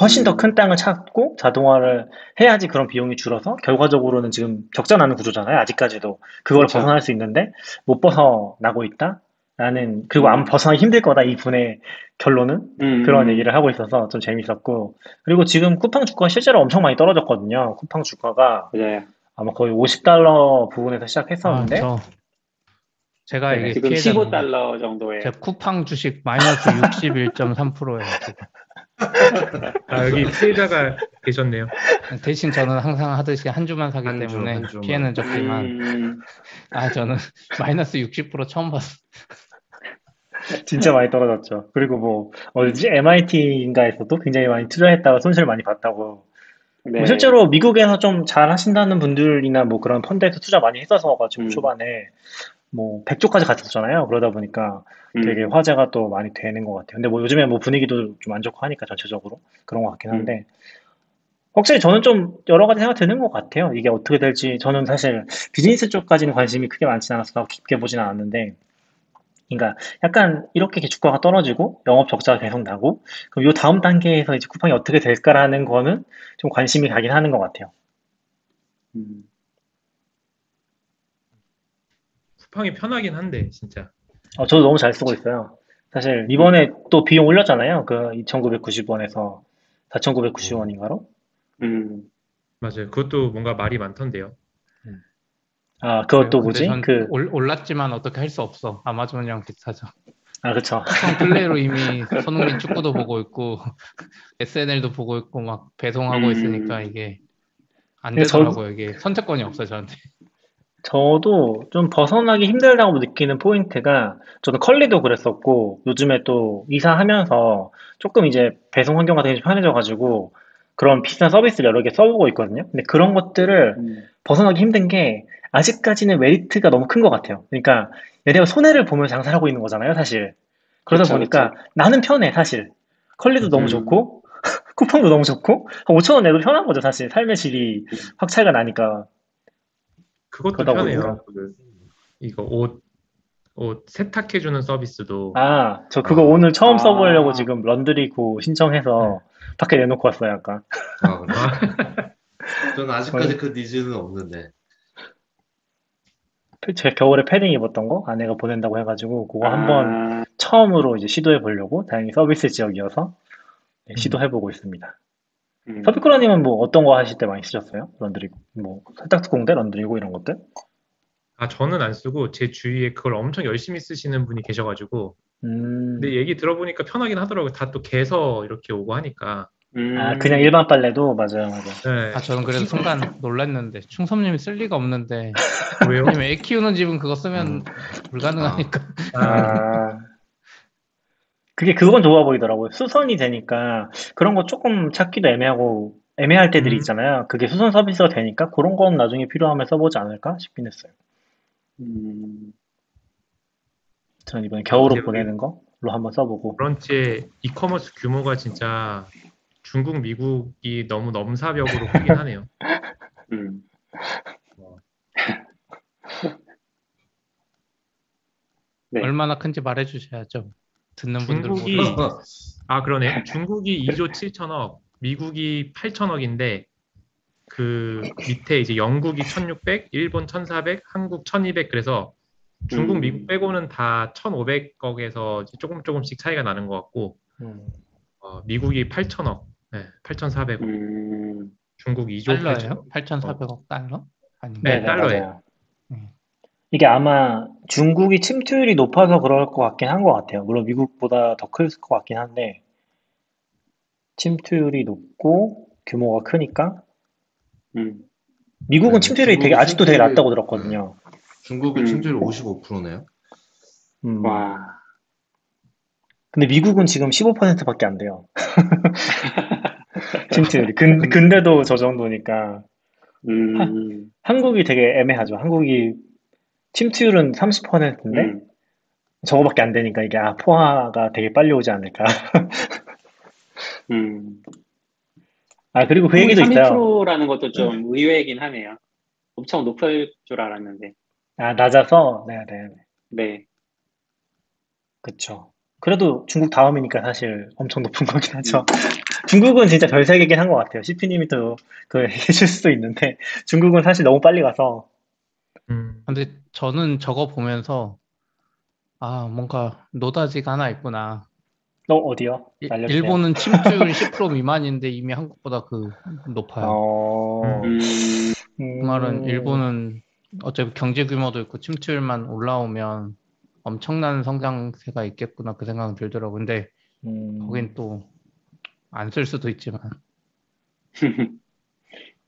훨씬 더 큰 땅을 찾고 자동화를 해야지 그런 비용이 줄어서 결과적으로는 지금 적자 나는 구조잖아요. 아직까지도 그걸 그렇죠. 벗어날 수 있는데 못 벗어나고 있다라는 그리고 아마 벗어나기 힘들 거다 이 분의 결론은 음. 그런 얘기를 하고 있어서 좀 재밌었고 그리고 지금 쿠팡 주가가 실제로 엄청 많이 떨어졌거든요. 쿠팡 주가가 맞아요. 아마 거의 50달러 부분에서 시작했었는데 아, 저 제가 네네, 이게 지금 피해자는 15달러 정도에 제 쿠팡 주식 마이너스 61.3%예요. 아, 여기 피해자가 계셨네요. 대신 저는 항상 하듯이 한 주만 사기 한 주, 때문에 한 주만. 피해는 적지만 음. 아 저는 *laughs* 마이너스 60% 처음 봤어. 진짜 많이 떨어졌죠. 그리고 뭐 어디지 MIT인가에서도 굉장히 많이 투자했다가 손실 많이 봤다고 네. 뭐 실제로 미국에서 좀 잘 하신다는 분들이나 뭐 그런 펀드에서 투자 많이 했어서 가지고 음. 초반에 뭐 100조까지 갔었잖아요. 그러다 보니까 음. 되게 화제가 또 많이 되는 것 같아요. 근데 뭐 요즘에 뭐 분위기도 좀 안 좋고 하니까 전체적으로 그런 것 같긴 한데 확실히 저는 좀 여러 가지 생각 드는 것 같아요. 이게 어떻게 될지 저는 사실 비즈니스 쪽까지는 관심이 크게 많지 않아서 깊게 보진 않았는데 그러니까 약간 이렇게 주가가 떨어지고 영업 적자가 계속 나고 그럼 요 다음 단계에서 이제 쿠팡이 어떻게 될까라는 거는 좀 관심이 가긴 하는 것 같아요. 음. 쿠팡이 편하긴 한데 진짜. 어, 저도 너무 잘 쓰고 있어요. 사실 이번에 또 비용 올렸잖아요. 그 2,990원에서 4,990원인가로? 음. 맞아요. 그것도 뭔가 말이 많던데요. 아, 그것도 뭐지? 전 그, 올, 올랐지만 어떻게 할 수 없어. 아마존이랑 비슷하죠. 아, 그쵸. 쿠팡 플레이로 이미 손흥민 축구도 보고 있고 *laughs* SNL도 보고 있고 막 배송하고 음. 있으니까 이게 안 근데 저- 되더라고요. 이게 선택권이 없어요 저한테. 저도 좀 벗어나기 힘들다고 느끼는 포인트가 저는 컬리도 그랬었고 요즘에 또 이사하면서 조금 이제 배송 환경 같은 게 좀 편해져가지고 그런 비슷한 서비스를 여러 개 써보고 있거든요. 근데 그런 것들을 음. 벗어나기 힘든 게 아직까지는 메리트가 너무 큰 것 같아요. 그러니까 내가 손해를 보면 장사를 하고 있는 거잖아요, 사실. 그러다 그쵸, 보니까 나는 편해, 사실. 컬리도 너무 음. 좋고 *laughs* 쿠팡도 너무 좋고 5천 원 내도 편한 거죠, 사실. 삶의 질이 확 차이가 나니까. 그것도 편해요. 이거 옷, 옷 세탁해주는 서비스도 아, 저 그거 아. 오늘 처음 아. 써보려고 지금 런드리고 신청해서 밖에 내놓고 왔어요, 약간. 아, 그래? *laughs* 저는 아직까지 그 니즈는 없는데. 제 겨울에 패딩 입었던 거 아내가 보낸다고 해가지고 그거 한번 아, 처음으로 이제 시도해 보려고 다행히 서비스 지역이어서 네, 시도해 보고 있습니다. 음. 서비쿠라님은 뭐 어떤 거 하실 때 많이 쓰셨어요? 런드리고 뭐 세탁특공대 런드리고 이런 것들? 아 저는 안 쓰고 제 주위에 그걸 엄청 열심히 쓰시는 분이 계셔가지고 음, 근데 얘기 들어보니까 편하긴 하더라고요. 다 또 개서 이렇게 오고 하니까. 음. 아 그냥 일반 빨래도 맞아요, 맞아요. 네. 아 저는 그래서 순간 놀랐는데 충섭님이 쓸 리가 없는데 왜요? 왜냐면 애 키우는 집은 그거 쓰면 불가능하니까. 아, *laughs* 그게 그건 좋아 보이더라고요. 수선이 되니까 그런 거 조금 찾기도 애매하고 애매할 때들이 음. 있잖아요. 그게 수선 서비스가 되니까 그런 건 나중에 필요하면 써보지 않을까 싶긴 했어요. 음. 저는 이번에 겨울옷 보내는 걸로 한번 써보고. 브런치의 이커머스 규모가 진짜 중국, 미국이 너무 넘사벽으로 크긴 *laughs* 하네요. 음. *laughs* 네. 얼마나 큰지 말해주셔야죠. 듣는 분들 중국이 모르니까. *laughs* 아 그러네. 중국이 2조 7천억, 미국이 8천억인데 그 밑에 이제 영국이 1,600, 일본 1,400, 한국 1,200 그래서 중국, 음. 미국 빼고는 다 1,500억에서 조금 조금씩 차이가 나는 것 같고 음. 어, 미국이 8천억, 네, 8,400억, 음. 중국 2조 달러예요? 8천억. 8,400억 달러? 아닌가? 네, 네네, 달러예요. 이게 아마 중국이 침투율이 높아서 그럴 것 같긴 한 것 같아요. 물론 미국보다 더 클 것 같긴 한데 침투율이 높고 규모가 크니까 음. 미국은 네, 침투율이 되게 아직도 되게 침투율이- 낮다고 들었거든요. 중국의 음. 침투율 55%네요. 음. 와. 근데 미국은 지금 15%밖에 안 돼요. *laughs* 침투율이. 근, 근데도 저 정도니까 음. 한국이 되게 애매하죠. 한국이 침투율은 30%인데 음. 저거밖에 안 되니까 이게 아, 포화가 되게 빨리 오지 않을까. *laughs* 음. 아, 그리고 그 얘기도 있어요. 32%라는 것도 좀 의외이긴 하네요. 엄청 높을 줄 알았는데. 아, 낮아서? 네, 네, 네. 네. 그쵸. 그래도 중국 다음이니까 사실 엄청 높은 거긴 하죠. *laughs* 중국은 진짜 별 세계긴 한 것 같아요. CP님이 또그 *laughs* 얘기해줄 수도 있는데 중국은 사실 너무 빨리 가서 음. 근데 저는 저거 보면서 아, 뭔가 노다지가 하나 있구나. 너 어디요? 일- 알려주세요. 일본은 *laughs* 침투율 10% 미만인데 이미 한국보다 그 높아요. 어, 음. 음, 그 말은 일본은 어차피 경제 규모도 있고 침투율만 올라오면 엄청난 성장세가 있겠구나 그 생각은 들더라고요. 근데 음, 거긴 또 안 쓸 수도 있지만 *laughs*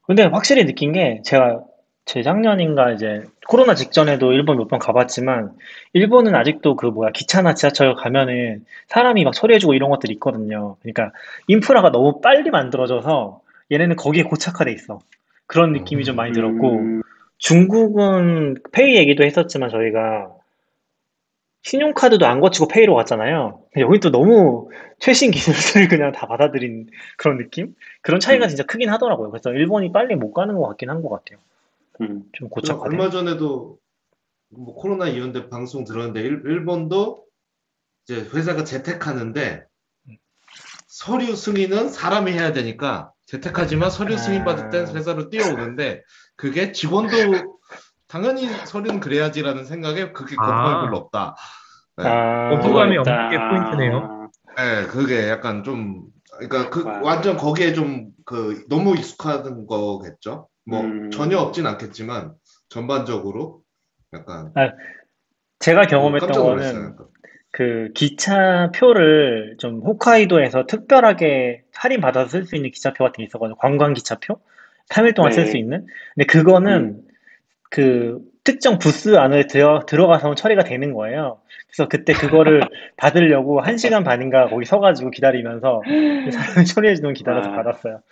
근데 확실히 느낀 게 제가 재작년인가 이제 코로나 직전에도 일본 몇 번 가봤지만 일본은 아직도 그 뭐야 기차나 지하철 가면은 사람이 막 처리해주고 이런 것들이 있거든요. 그러니까 인프라가 너무 빨리 만들어져서 얘네는 거기에 고착화돼 있어. 그런 느낌이 좀 많이 들었고 음. 중국은 페이 얘기도 했었지만 저희가 신용카드도 안 거치고 페이로 갔잖아요. 여기 또 너무 최신 기술을 *laughs* 그냥 다 받아들인 그런 느낌? 그런 차이가 음. 진짜 크긴 하더라고요. 그래서 일본이 빨리 못 가는 것 같긴 한 것 같아요. 음. 좀 고착화돼. 얼마 전에도 뭐 코로나 이후인데 방송 들었는데 일, 일본도 이제 회사가 재택하는데 서류 승인은 사람이 해야 되니까 재택하지만 서류 승인 받을 땐 아. 회사로 뛰어오는데 그게 직원도 당연히 서류는 그래야지라는 생각에 그게 거부감이 아. 별로 없다. 네. 아, 거부감이. 없는 게 포인트네요. 네, 그게 약간 좀 그러니까 그 와. 완전 거기에 좀 그 너무 익숙한 거겠죠. 뭐 음. 전혀 없진 않겠지만 전반적으로 약간 제가 경험했던 깜짝 거는. 그 기차 표를 좀 홋카이도에서 특별하게 할인 받아서 쓸 수 있는 기차표 같은 게 있어가지고 관광 기차표 3일 동안 쓸 네. 수 있는. 근데 그거는 그 특정 부스 안에 들어, 들어가서 처리가 되는 거예요. 그래서 그때 그거를 *laughs* 받으려고 1시간 반인가 거기 서가지고 기다리면서 *laughs* 사람이 처리해주는 기다려서 와. 받았어요.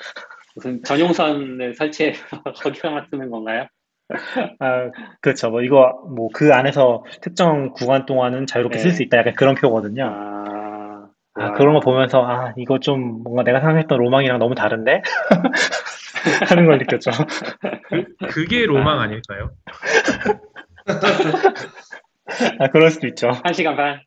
무슨 전용선을 설치해서 *laughs* 거기서만 쓰는 건가요? 아, 그렇죠. 뭐 이거 뭐 그 안에서 특정 구간 동안은 자유롭게 네. 쓸수 있다. 약간 그런 표거든요. 아, 아, 와. 그런 거 보면서, 아, 이거 좀 뭔가 내가 생각했던 로망이랑 너무 다른데? *laughs* 하는 걸 느꼈죠. 그 게 로망 아닐까요? 아, 그럴 수도 있죠. 한 시간 반.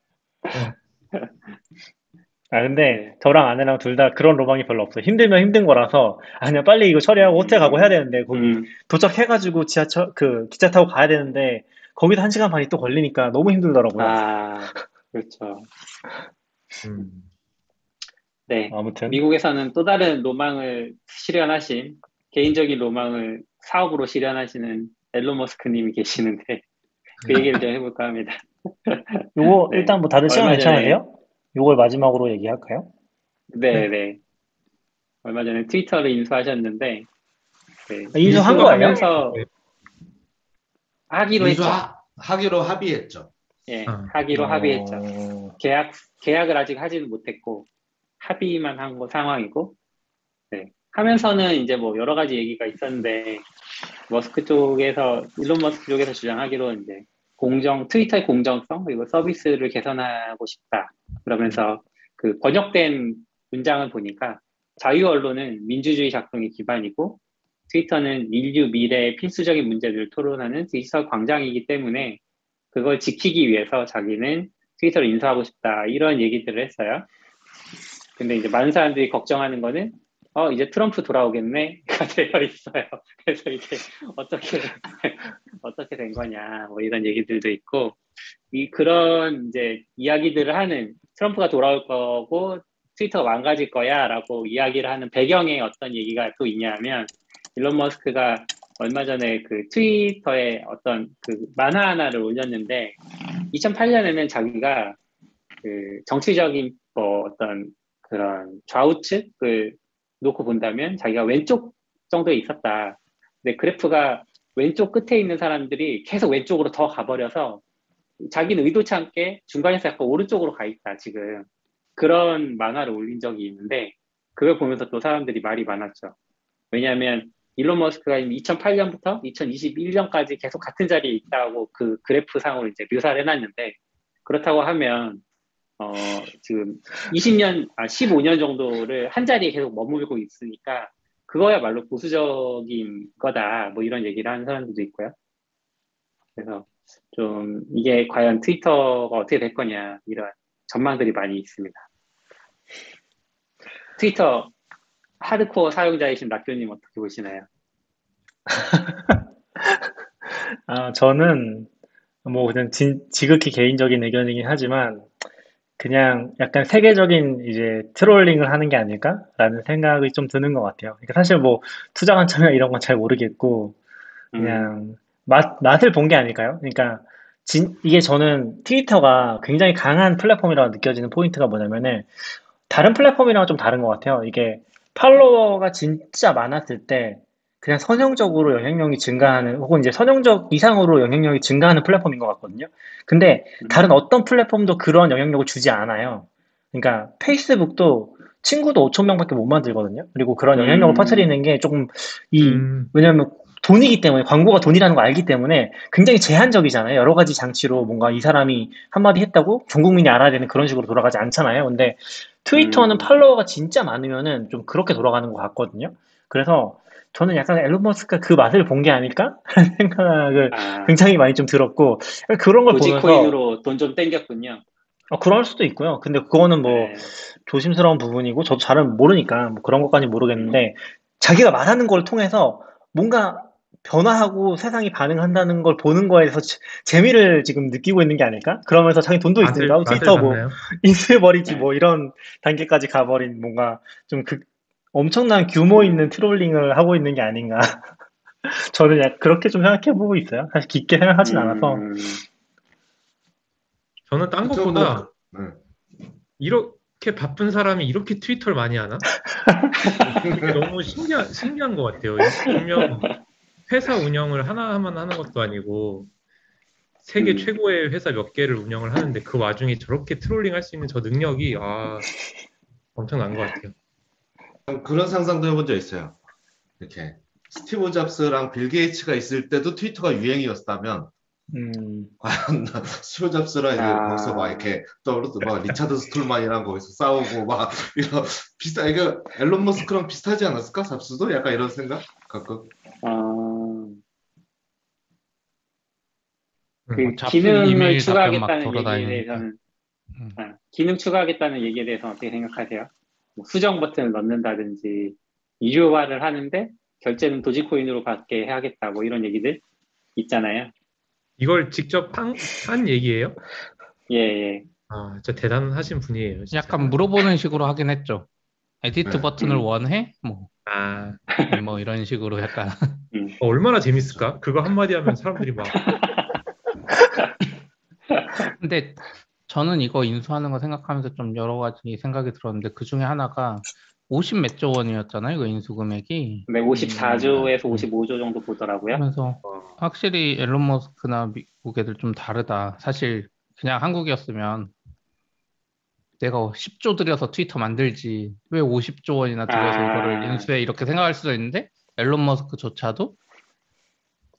아, 근데 저랑 아내랑 둘 다 그런 로망이 별로 없어요. 힘들면 힘든 거라서, 아, 그냥 빨리 이거 처리하고 호텔 가고 해야 되는데, 거기 음, 도착해가지고 지하철, 그, 기차 타고 가야 되는데, 거기도 한 시간 반이 또 걸리니까 너무 힘들더라고요. 아, 그렇죠. 음. 네. 아무튼. 미국에서는 또 다른 로망을 실현하신, 개인적인 로망을 사업으로 실현하시는 앨런 머스크님이 계시는데, 그 얘기를 좀 해볼까 합니다. 요거 *laughs* 네. 일단 뭐 다들 시간 괜찮으세요? 요걸 마지막으로 얘기할까요? 네, 네. 얼마 전에 트위터를 인수하셨는데, 네, 아, 인수한 거예요? 인수하면서 하기로 했죠. 인수하, 하기로 합의했죠. 예, 아. 하기로 합의했죠. 어, 계약, 계약을 아직 하지는 못했고, 합의만 한 거 상황이고, 네. 하면서는 이제 뭐 여러 가지 얘기가 있었는데, 머스크 쪽에서, 일론 머스크 쪽에서 주장하기로 이제 공정, 트위터의 공정성, 그리고 서비스를 개선하고 싶다. 그러면서 그 번역된 문장을 보니까 자유 언론은 민주주의 작동의 기반이고, 트위터는 인류 미래의 필수적인 문제들을 토론하는 디지털 광장이기 때문에 그걸 지키기 위해서 자기는 트위터를 인수하고 싶다 이런 얘기들을 했어요. 근데 이제 많은 사람들이 걱정하는 거는 어 이제 트럼프 돌아오겠네가 *laughs* 되어 있어요. 그래서 이게 어떻게 *laughs* 어떻게 된 거냐. 뭐 이런 얘기들도 있고. 이 그런 이제 이야기들을 하는 트럼프가 돌아올 거고 트위터가 망가질 거야라고 이야기를 하는 배경에 어떤 얘기가 또 있냐면 일론 머스크가 얼마 전에 그 트위터에 어떤 그 만화 하나를 올렸는데 2008년에는 자기가 그 정치적인 뭐 어떤 그런 좌우측을 놓고 본다면 자기가 왼쪽 정도에 있었다. 근데 그래프가 왼쪽 끝에 있는 사람들이 계속 왼쪽으로 더 가버려서 자기는 의도치 않게 중간에서 약간 오른쪽으로 가 있다 지금 그런 만화를 올린 적이 있는데 그걸 보면서 또 사람들이 말이 많았죠. 왜냐하면 일론 머스크가 2008년부터 2021년까지 계속 같은 자리에 있다고 그 그래프 상으로 이제 묘사를 해놨는데 그렇다고 하면 어 지금 20년 아 15년 정도를 한 자리에 계속 머물고 있으니까 그거야말로 보수적인 거다 뭐 이런 얘기를 하는 사람들도 있고요. 그래서 좀 이게 과연 트위터가 어떻게 될 거냐 이런 전망들이 많이 있습니다. 트위터 하드코어 사용자이신 낙교님 어떻게 보시나요? *laughs* 아, 저는 뭐 그냥 진, 지극히 개인적인 의견이긴 하지만 그냥 약간 세계적인 이제 trolling을 하는 게 아닐까라는 생각이 좀 드는 것 같아요. 그러니까 사실 뭐 투자 관점이나 이런 건 잘 모르겠고 음, 그냥 맛, 맛을 본 게 아닐까요? 그러니까 진, 이게 저는 트위터가 굉장히 강한 플랫폼이라고 느껴지는 포인트가 뭐냐면은 다른 플랫폼이랑은 좀 다른 것 같아요. 이게 팔로워가 진짜 많았을 때 그냥 선형적으로 영향력이 증가하는 혹은 이제 선형적 이상으로 영향력이 증가하는 플랫폼인 것 같거든요. 근데 다른 어떤 플랫폼도 그런 영향력을 주지 않아요. 그러니까 페이스북도 친구도 5천 명밖에 못 만들거든요. 그리고 그런 영향력을 음. 퍼뜨리는 게 조금 이 음, 왜냐하면 돈이기 때문에 광고가 돈이라는 걸 알기 때문에 굉장히 제한적이잖아요. 여러 가지 장치로 뭔가 이 사람이 한마디 했다고 전 국민이 알아야 되는 그런 식으로 돌아가지 않잖아요. 근데 트위터는 음. 팔로워가 진짜 많으면은 좀 그렇게 돌아가는 것 같거든요. 그래서 저는 약간 앨런 머스크가 그 맛을 본 게 아닐까? 하는 생각을 아, 굉장히 많이 좀 들었고 그런 걸 보면서 도지코인으로 돈 좀 땡겼군요. 어, 그럴 수도 있고요. 근데 그거는 뭐 네. 조심스러운 부분이고 저도 잘은 모르니까 뭐 그런 것까지 모르겠는데 자기가 말하는 걸 통해서 뭔가 변화하고 세상이 반응한다는 걸 보는 거에서 재- 재미를 지금 느끼고 있는 게 아닐까? 그러면서 자기 돈도 있으니까 트위터 뭐? *laughs* 인수해버리지 네. 뭐 이런 단계까지 가버린 뭔가 좀그 엄청난 규모 있는 trolling을 하고 있는 게 아닌가. *laughs* 저는 그렇게 좀 생각해 보고 있어요. 사실 깊게 생각하진 않아서. 음, 저는 딴 그쵸, 것보다 뭐, 네. 이렇게 바쁜 사람이 이렇게 트위터를 많이 하나? 너무 신기한, 신기한 것 같아요. 분명 회사 운영을 하나만 하는 것도 아니고 세계 음. 최고의 회사 몇 개를 운영을 하는데 그 와중에 저렇게 trolling 할 수 있는 저 능력이 아 엄청난 것 같아요. 그런 상상도 해본 적 있어요. 이렇게 스티브 잡스랑 빌 게이츠가 있을 때도 트위터가 유행이었다면 음, 과연 *laughs* 스티브 잡스랑 아. 거기서 막 이렇게 떠오르서 막 리차드 스톨만이랑 거기서 싸우고 막 *laughs* 이런 비슷 이게 일론 머스크랑 비슷하지 않았을까? 잡스도 약간 이런 생각 가끔. 어, 그 음, 뭐 잡스 기능을 답변 막 추가하겠다는 얘기에. 대해서는 음. 아, 기능 추가하겠다는 얘기에 대해서 어떻게 생각하세요? 뭐 수정 버튼을 넣는다든지 유료화를 하는데 결제는 도지코인으로 받게 해야겠다 뭐 이런 얘기들 있잖아요. 이걸 직접 한, 한 얘기예요? 예, 예. 아, 진짜 대단하신 분이에요. 진짜. 약간 물어보는 식으로 하긴 했죠. edit 네. 버튼을 음. 원해? 뭐, 아, 뭐 이런 식으로 약간 어, 얼마나 재밌을까? 그거 한마디 하면 사람들이 막 근데 저는 이거 인수하는 거 생각하면서 좀 여러 가지 생각이 들었는데 그 중에 하나가 50 몇 조 원이었잖아요. 이거 인수 금액이. 네, 54조에서 55조 정도 보더라고요. 그러면서 어, 확실히 앨런 머스크나 미국 애들 좀 다르다. 사실 그냥 한국이었으면 내가 10조 들여서 트위터 만들지 왜 50조 원이나 들여서 아. 이거를 인수해 이렇게 생각할 수도 있는데 앨런 머스크조차도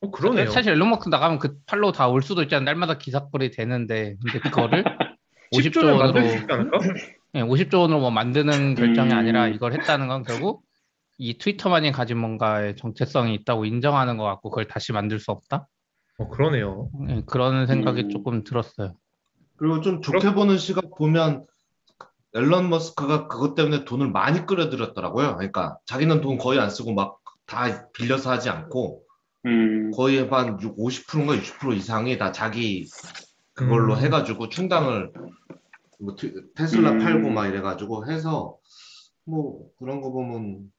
어, 그러네요. 사실 앨런 머스크 나가면 그 팔로우 다 올 수도 있잖아. 날마다 기사거리 되는데 근데 그거를 *laughs* 50조 10조를 원으로? 예, 50조 *clears throat* 원으로 뭐 만드는 결정이 음. 아니라 이걸 했다는 건 결국 이 트위터만이 가진 뭔가의 정체성이 있다고 인정하는 것 같고 그걸 다시 만들 수 없다? 어, 그러네요. 예, 그런 생각이 음. 조금 들었어요. 그리고 좀 좋게 보는 시각 보면 앨런 머스크가 그것 때문에 돈을 많이 끌어들였더라고요. 그러니까 자기는 돈 거의 안 쓰고 막 다 빌려서 하지 않고 음, 거의 한 50%인가 60% 이상이 다 자기 그걸로 음. 해가지고 충당을 뭐 트- 테슬라 음. 팔고 막 이래가지고 해서 뭐 그런 거 보면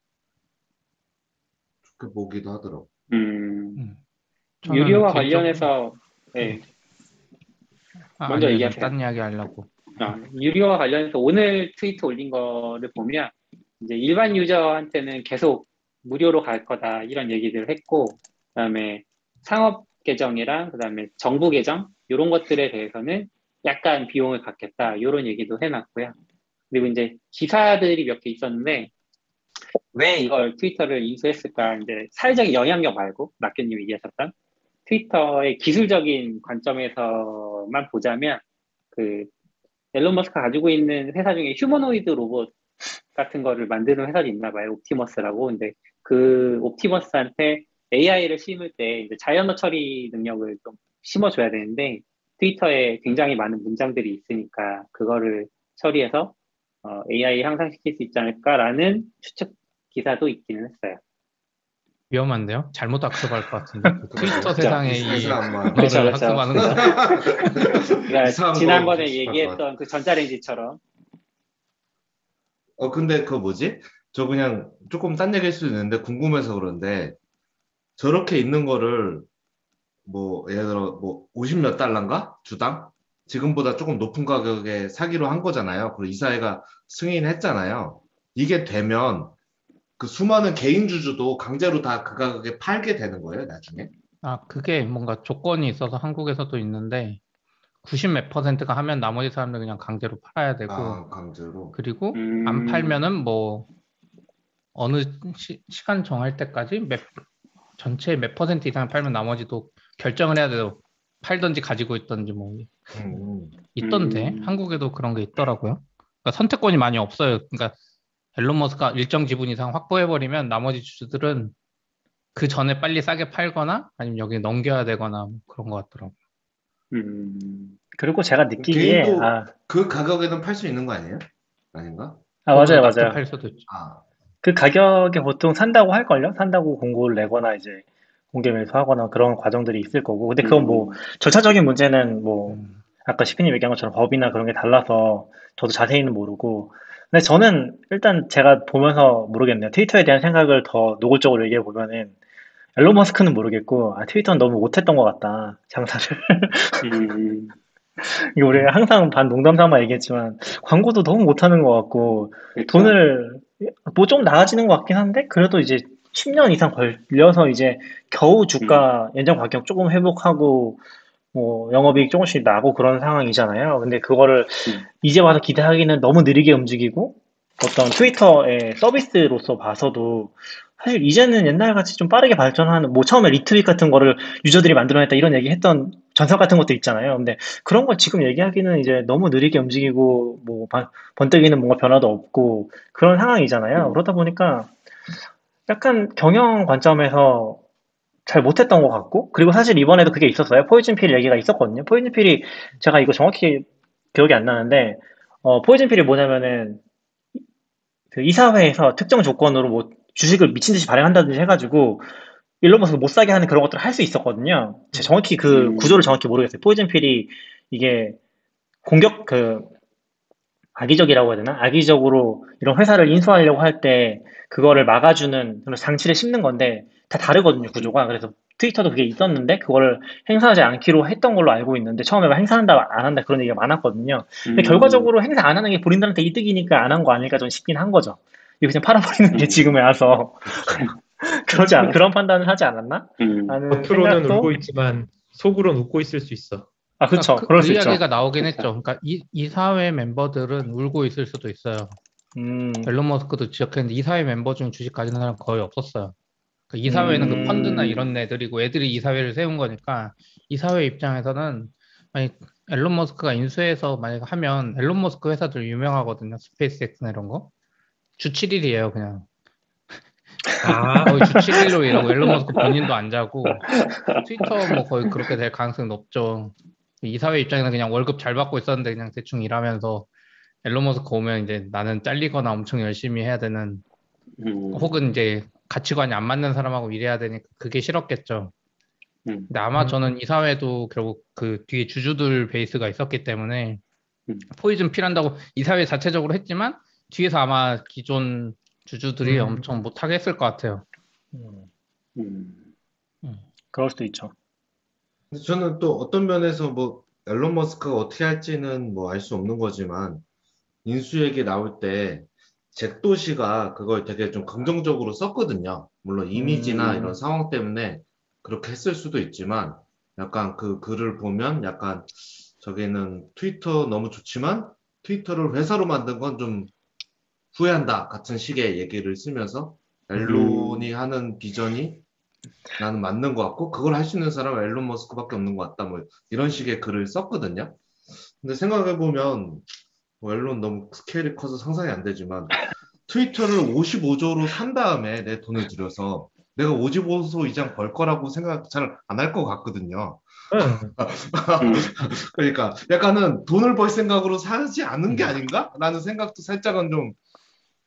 좋게 보기도 하더라고. 음, 음. 유료화 개인적으로- 관련해서 네, 아, 먼저 아니요, 얘기하세요. 딴 이야기 하려고. 아, 유료화 관련해서 오늘 트위터 올린 거를 보면 이제 일반 유저한테는 계속 무료로 갈 거다 이런 얘기들을 했고 그다음에 상업 계정이랑 그다음에 정부 계정 이런 것들에 대해서는 약간 비용을 갖겠다 이런 얘기도 해놨고요. 그리고 이제 기사들이 몇 개 있었는데 왜 이걸 트위터를 인수했을까 이제 사회적인 영향력 말고 낙교님이 얘기하셨던 트위터의 기술적인 관점에서만 보자면 그 앨런 머스크가 가지고 있는 회사 중에 휴머노이드 로봇 같은 거를 만드는 회사도 있나 봐요. 옵티머스라고. 근데 그 옵티머스한테 AI를 심을 때 이제 자연어 처리 능력을 좀 심어줘야 되는데 트위터에 굉장히 많은 문장들이 있으니까 그거를 처리해서 어, AI 향상시킬 수 있지 않을까라는 추측 기사도 있기는 했어요. 위험한데요? 잘못 학습할 것 같은데. *laughs* 그 트위터 세상에 이. 그렇죠, 그렇죠. 학습하는 거. *laughs* 그러니까 지난번에 거 얘기했던 그 전자레인지처럼 어, 근데 그거 뭐지? 저 그냥 조금 딴 얘기일 수도 있는데 궁금해서 그런데 저렇게 있는 거를 뭐 예를 들어 뭐 50몇 달러인가? 주당? 지금보다 조금 높은 가격에 사기로 한 거잖아요. 그리고 이사회가 승인했잖아요. 이게 되면 그 수많은 개인 주주도 강제로 다 그 가격에 팔게 되는 거예요, 나중에? 아, 그게 뭔가 조건이 있어서 한국에서도 있는데 90 몇 퍼센트가 하면 나머지 사람들 그냥 강제로 팔아야 되고 아, 강제로. 그리고 음. 안 팔면은 뭐 어느 시, 간 정할 때까지 몇 전체 몇 퍼센트 이상 팔면 나머지도 결정을 해야 돼요. 팔던지 가지고 있던지 뭐 음, 있던데 음. 한국에도 그런 게 있더라고요. 그러니까 선택권이 많이 없어요. 그러니까 앨런 머스크가 일정 지분 이상 확보해 버리면 나머지 주주들은 그 전에 빨리 싸게 팔거나 아니면 여기 넘겨야 되거나 뭐 그런 것 같더라고요. 음, 그리고 제가 느끼기에 개인도- 아, 그 가격에는 팔 수 있는 거 아니에요? 아닌가? 아 맞아요 맞아요 팔 수도 있죠. 아, 그 가격에 보통 산다고 할걸요? 산다고 공고를 내거나 이제 공개 매수하거나 그런 과정들이 있을 거고. 근데 그건 뭐 절차적인 문제는 뭐 음. 아까 시피님 얘기한 것처럼 법이나 그런 게 달라서 저도 자세히는 모르고. 근데 저는 일단 제가 보면서 모르겠네요. 트위터에 대한 생각을 더 노골적으로 얘기해 보면은 앨런 머스크는 모르겠고 아 트위터는 너무 못했던 것 같다 장사를. 음, *laughs* 이게 우리 항상 반 농담 삼아 얘기했지만 광고도 너무 못하는 것 같고 그렇죠? 돈을 뭐 좀 나아지는 것 같긴 한데 그래도 이제 10년 이상 걸려서 이제 겨우 주가 연장 가격 조금 회복하고 뭐 영업이익 조금씩 나고 그런 상황이잖아요. 근데 그거를 음. 이제 와서 기대하기는 너무 느리게 움직이고 어떤 트위터의 서비스로서 봐서도 사실 이제는 옛날 같이 좀 빠르게 발전하는 뭐 처음에 리트윗 같은 거를 유저들이 만들어냈다 이런 얘기 했던 전설 같은 것도 있잖아요. 근데 그런 걸 지금 얘기하기는 이제 너무 느리게 움직이고 뭐 번- 번뜩이는 뭔가 변화도 없고 그런 상황이잖아요. 음. 그러다 보니까 약간 경영 관점에서 잘 못했던 것 같고 그리고 사실 이번에도 그게 있었어요. poison pill 얘기가 있었거든요. poison pill이 제가 이거 정확히 기억이 안 나는데 어, poison pill이 뭐냐면은 그 이사회에서 특정 조건으로 뭐 주식을 미친 듯이 발행한다든지 해가지고 일론 머스크 못 사게 하는 그런 것들을 할 수 있었거든요. 제가 정확히 그 음. 구조를 정확히 모르겠어요. 포이즌 필이 이게 공격 그 악의적이라고 해야 되나? 악의적으로 이런 회사를 인수하려고 할 때 그거를 막아주는 그런 장치를 심는 건데 다 다르거든요 구조가. 그래서 트위터도 그게 있었는데 그거를 행사하지 않기로 했던 걸로 알고 있는데 처음에 막 행사한다 안 한다 그런 얘기가 많았거든요. 근데 음, 결과적으로 행사 안 하는 게 본인들한테 이득이니까 안 한 거 아닐까 좀 싶긴 한 거죠. 이거 그냥 팔아버리는 게 음. 지금에 와서 *laughs* *laughs* 그러지 않 그런 판단을 하지 않았나? 음, 겉으로는 생각도 울고 있지만 속으로는 웃고 있을 수 있어. 아 그렇죠. 그, 그럴 그수 있죠. 이야기가 나오긴 했죠. 그러니까 이, 이사회 멤버들은 울고 있을 수도 있어요. 음, 앨런 머스크도 지적했는데 이사회 멤버 중에 주식 가지는 사람 거의 없었어요. 그 이사회는 음. 그 펀드나 이런 애들이고 애들이 이사회를 세운 거니까 이사회 입장에서는 만약 앨런 머스크가 인수해서 만약 하면 앨런 머스크 회사들 유명하거든요. 스페이스X나 이런 거. 주 7일이에요, 그냥. 아, 거의 주 7일로 일하고 앨런 머스크 본인도 안 자고 트위터 뭐 거의 그렇게 될 가능성이 높죠. 이사회 입장에서 그냥 월급 잘 받고 있었는데 그냥 대충 일하면서 앨런 머스크 오면 이제 나는 잘리거나 엄청 열심히 해야 되는 음, 혹은 이제 가치관이 안 맞는 사람하고 일해야 되니까 그게 싫었겠죠. 음. 근데 아마 음. 저는 이사회도 결국 그 뒤에 주주들 베이스가 있었기 때문에 음. 포이즌 필한다고 이사회 자체적으로 했지만 뒤에서 아마 기존 주주들이 음. 엄청 못하게 했을 것 같아요. 음. 음. 그럴 수도 있죠. 근데 저는 또 어떤 면에서 뭐 앨런 머스크가 어떻게 할지는 뭐 알 수 없는 거지만 인수 얘기 나올 때 잭 도시가 그걸 되게 좀 긍정적으로 썼거든요. 물론 이미지나 음. 이런 상황 때문에 그렇게 했을 수도 있지만 약간 그 글을 보면 약간 저기는 트위터 너무 좋지만 트위터를 회사로 만든 건 좀 후회한다 같은 식의 얘기를 쓰면서 앨론이 하는 비전이 나는 맞는 것 같고 그걸 할 수 있는 사람은 앨런 머스크밖에 없는 것 같다 뭐 이런 식의 글을 썼거든요. 근데 생각해 보면 뭐 앨런 너무 스케일이 커서 상상이 안 되지만 트위터를 55조로 산 다음에 내 돈을 들여서 내가 55조 이상 벌 거라고 생각 잘 안 할 것 같거든요. 응. *laughs* 그러니까 약간은 돈을 벌 생각으로 사지 않은 게 아닌가? 라는 생각도 살짝은 좀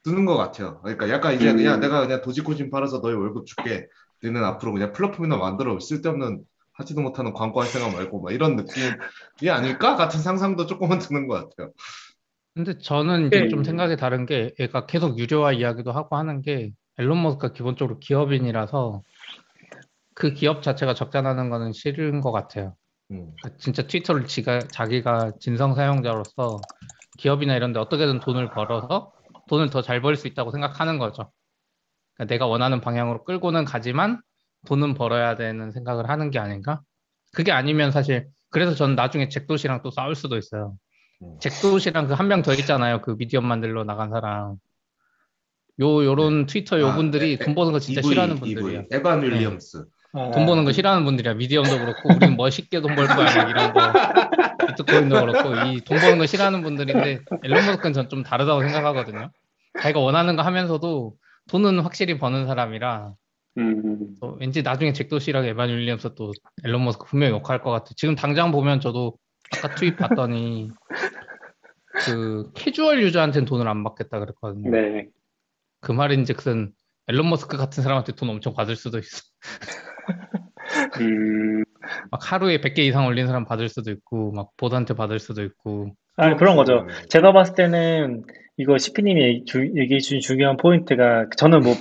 드는 것 같아요. 그러니까 약간 이제 음. 그냥 내가 그냥 도지코진 팔아서 너희 월급 줄게. 너는 앞으로 그냥 플랫폼이나 만들어 쓸데없는 하지도 못하는 광고할 생각 말고 막 이런 느낌이 아닐까? 같은 상상도 조금은 드는 것 같아요. 근데 저는 이제 네. 좀 생각이 다른 게 얘가 계속 유료화 이야기도 하고 하는 게 앨런 머스크가 기본적으로 기업인이라서 그 기업 자체가 적자나는 거는 싫은 것 같아요. 음. 진짜 트위터를 지가 자기가 진성 사용자로서 기업이나 이런 데 어떻게든 돈을 벌어서 돈을 더 잘 벌 수 있다고 생각하는 거죠. 그러니까 내가 원하는 방향으로 끌고는 가지만 돈은 벌어야 되는 생각을 하는 게 아닌가? 그게 아니면 사실 그래서 저는 나중에 잭도시랑 또 싸울 수도 있어요. 음. 잭도시랑 그 한 명 더 있잖아요. 그 미디엄 만들러 나간 사람. 요 요런 트위터 요분들이 아, 에- 돈 버는 거 진짜 EV, 싫어하는. 분들이에요. 에반 윌리엄스. 돈 버는 거 싫어하는 분들이야. 미디엄도 그렇고, 우린 멋있게 돈 벌 거야. 막 이런 거. 비트코인도 그렇고, 이 돈 버는 거 싫어하는 분들인데, 앨런 머스크는 전 좀 다르다고 생각하거든요. 자기가 원하는 거 하면서도 돈은 확실히 버는 사람이라, 음, 또 왠지 나중에 잭도시랑 에반 윌리엄스 또 앨런 머스크 분명히 욕할 것 같아. 지금 당장 보면 저도 아까 트윗 봤더니, 그, 캐주얼 유저한테는 돈을 안 받겠다 그랬거든요. 네. 그 말인즉슨 앨런 머스크 같은 사람한테 돈 엄청 받을 수도 있어. 음, 막 하루에 100개 이상 올린 사람 받을 수도 있고, 막 봇한테 받을 수도 있고. 아니, 그런 거죠. 네. 제가 봤을 때는 이거 CP님이 얘기, 주- 얘기해 주신 중요한 포인트가 저는 뭐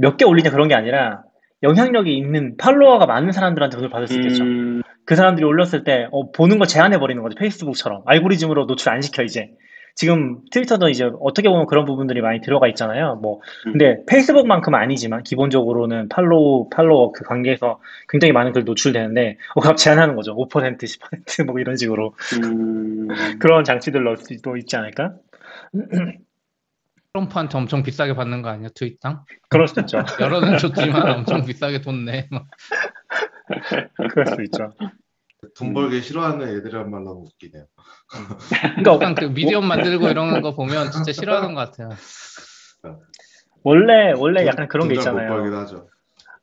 몇 개 올리냐 그런 게 아니라 영향력이 있는 팔로워가 많은 사람들한테 돈을 받을 수 있겠죠. 음, 그 사람들이 올렸을 때 어, 보는 거 제한해 버리는 거죠. 페이스북처럼 알고리즘으로 노출 안 시켜 이제. 지금 트위터도 이제 어떻게 보면 그런 부분들이 많이 들어가 있잖아요. 뭐 근데 페이스북만큼은 아니지만 기본적으로는 팔로우 팔로워 그 관계에서 굉장히 많은 글 노출되는데 어, 그럼 제한하는 거죠. 5% 10%뭐 이런 식으로 음, *laughs* 그런 장치들 넣을 수도 있지 않을까? *clears throat* 트럼프한테 엄청 비싸게 받는 거 아니야, 트윗당? 그럴 수도 있죠. *laughs* 여러는 줬지만 엄청 비싸게 돈 내. 막. 그럴 수도 있죠. 돈 벌기 싫어하는 애들이란 말 너무 웃기네요. 그러니까 약간 그 미디엄 만들고 이러는 거 보면 진짜 싫어하는 것 같아요. 원래 원래 약간 그런 게 있잖아요.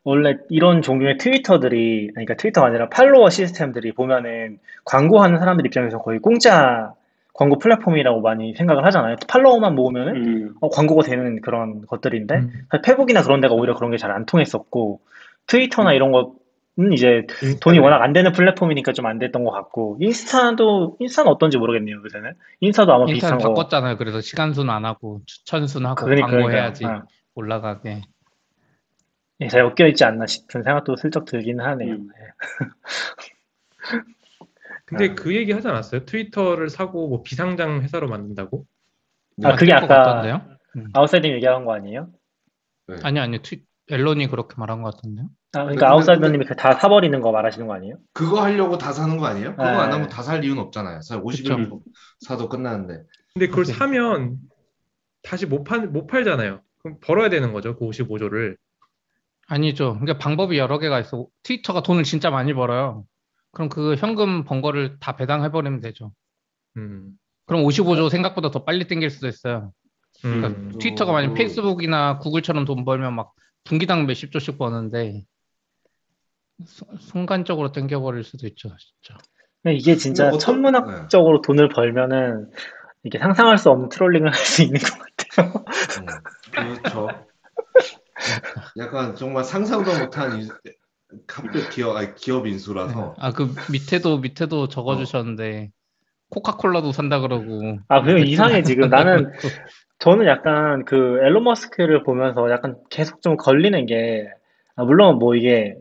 원래 이런 종류의 트위터들이, 그러니까 트위터가 아니라 팔로워 시스템들이 보면은 광고하는 사람들 입장에서 거의 공짜 광고 플랫폼이라고 많이 생각을 하잖아요. 팔로워만 모으면은 음, 어, 광고가 되는 그런 것들인데, 음. 페북이나 그런 데가 오히려 그런 게 잘 안 통했었고, 트위터나 음. 이런 거 는 이제 돈이 워낙 안 되는 플랫폼이니까 좀 안 됐던 것 같고, 인스타도, 인스타는 어떤지 모르겠네요, 요새는. 인스타도 아마 인스타는 비슷한 거. 바꿨잖아요. 그래서 시간순 안 하고 추천순 하고 그러니까, 광고해야지 그러니까. 어. 올라가게. 예, 잘 엮여 있지 않나 싶은 생각도 슬쩍 들긴 하네요. 음. 예. *laughs* 근데 아. 그 얘기 하지 않았어요? 트위터를 사고 뭐 비상장 회사로 만든다고? 아, 그게 아까 같던데요? 아웃사이더님 얘기한 거 아니에요? 네. 아니 아니 트윗 앨런이 그렇게 말한 것 같은데요? 아, 그러니까 아웃사이더님이 그다 사버리는 거 말하시는 거 아니에요? 그거 하려고 다 사는 거 아니에요? 그거 네. 안 하면 다 살 이유는 없잖아요. 사 51 그쵸. 사도 끝나는데. 근데 그걸. 사면 다시 못, 팔, 못 팔잖아요. 그럼 벌어야 되는 거죠. 그 55조를. 아니죠. 그러니까 방법이 여러 개가 있어. 트위터가 돈을 진짜 많이 벌어요. 그럼 그 현금 번 거를 다 배당해버리면 되죠. 음. 그럼 55조 생각보다 더 빨리 땡길 수도 있어요. 그러니까 음. 트위터가 만약 음. 페이스북이나 구글처럼 돈 벌면 막 분기당 몇십 조씩 버는데 수- 순간적으로 땡겨버릴 수도 있죠, 진짜. 이게 진짜 근데 어떤- 천문학적으로 돈을 벌면은 이게 상상할 수 없는 trolling을 할 수 있는 것 같아요. 음, 그렇죠. 약간 정말 상상도 못한 인- 갑자기 기업, 아니, 기업 인수라서. 아, 그 밑에도 밑에도 적어주셨는데 코카콜라도 산다 그러고. 아, 그럼 이상해, 지금. 나는, 저는 약간 그 앨런 머스크를 보면서 약간 계속 좀 걸리는 게, 아, 물론 뭐 이게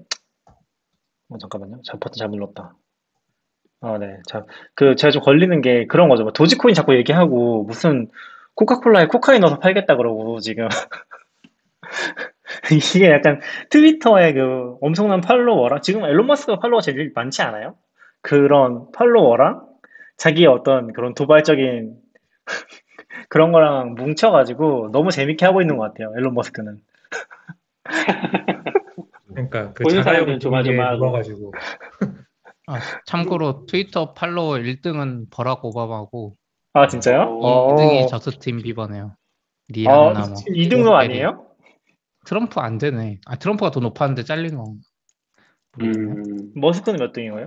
어, 잠깐만요. 자, 버튼 잘못 눌렀다. 아, 네. 자, 그, 제가 좀 걸리는 게 그런 거죠. 뭐 도지코인 자꾸 얘기하고, 무슨, 코카콜라에 코카인 넣어서 팔겠다 그러고, 지금. *laughs* 이게 약간 트위터의 그 엄청난 팔로워랑, 지금 앨런 머스크가 팔로워 제일 많지 않아요? 그런 팔로워랑, 자기의 어떤 그런 도발적인 *laughs* 그런 거랑 뭉쳐가지고, 너무 재밌게 하고 있는 것 같아요. 앨런 머스크는. *laughs* 그러니까 그 자가용 사람들은 조마조마하고. 물어가지고 아, 참고로 트위터 팔로워 1등은 버락 오바마고 아, 진짜요? 어, 2등이 어. 저스틴 비버네요. 아, 리안나 뭐. 2등도 아니에요? 트럼프 안 되네. 아, 트럼프가 더 높았는데 잘린 거. 음, 머스크는 몇 등이에요?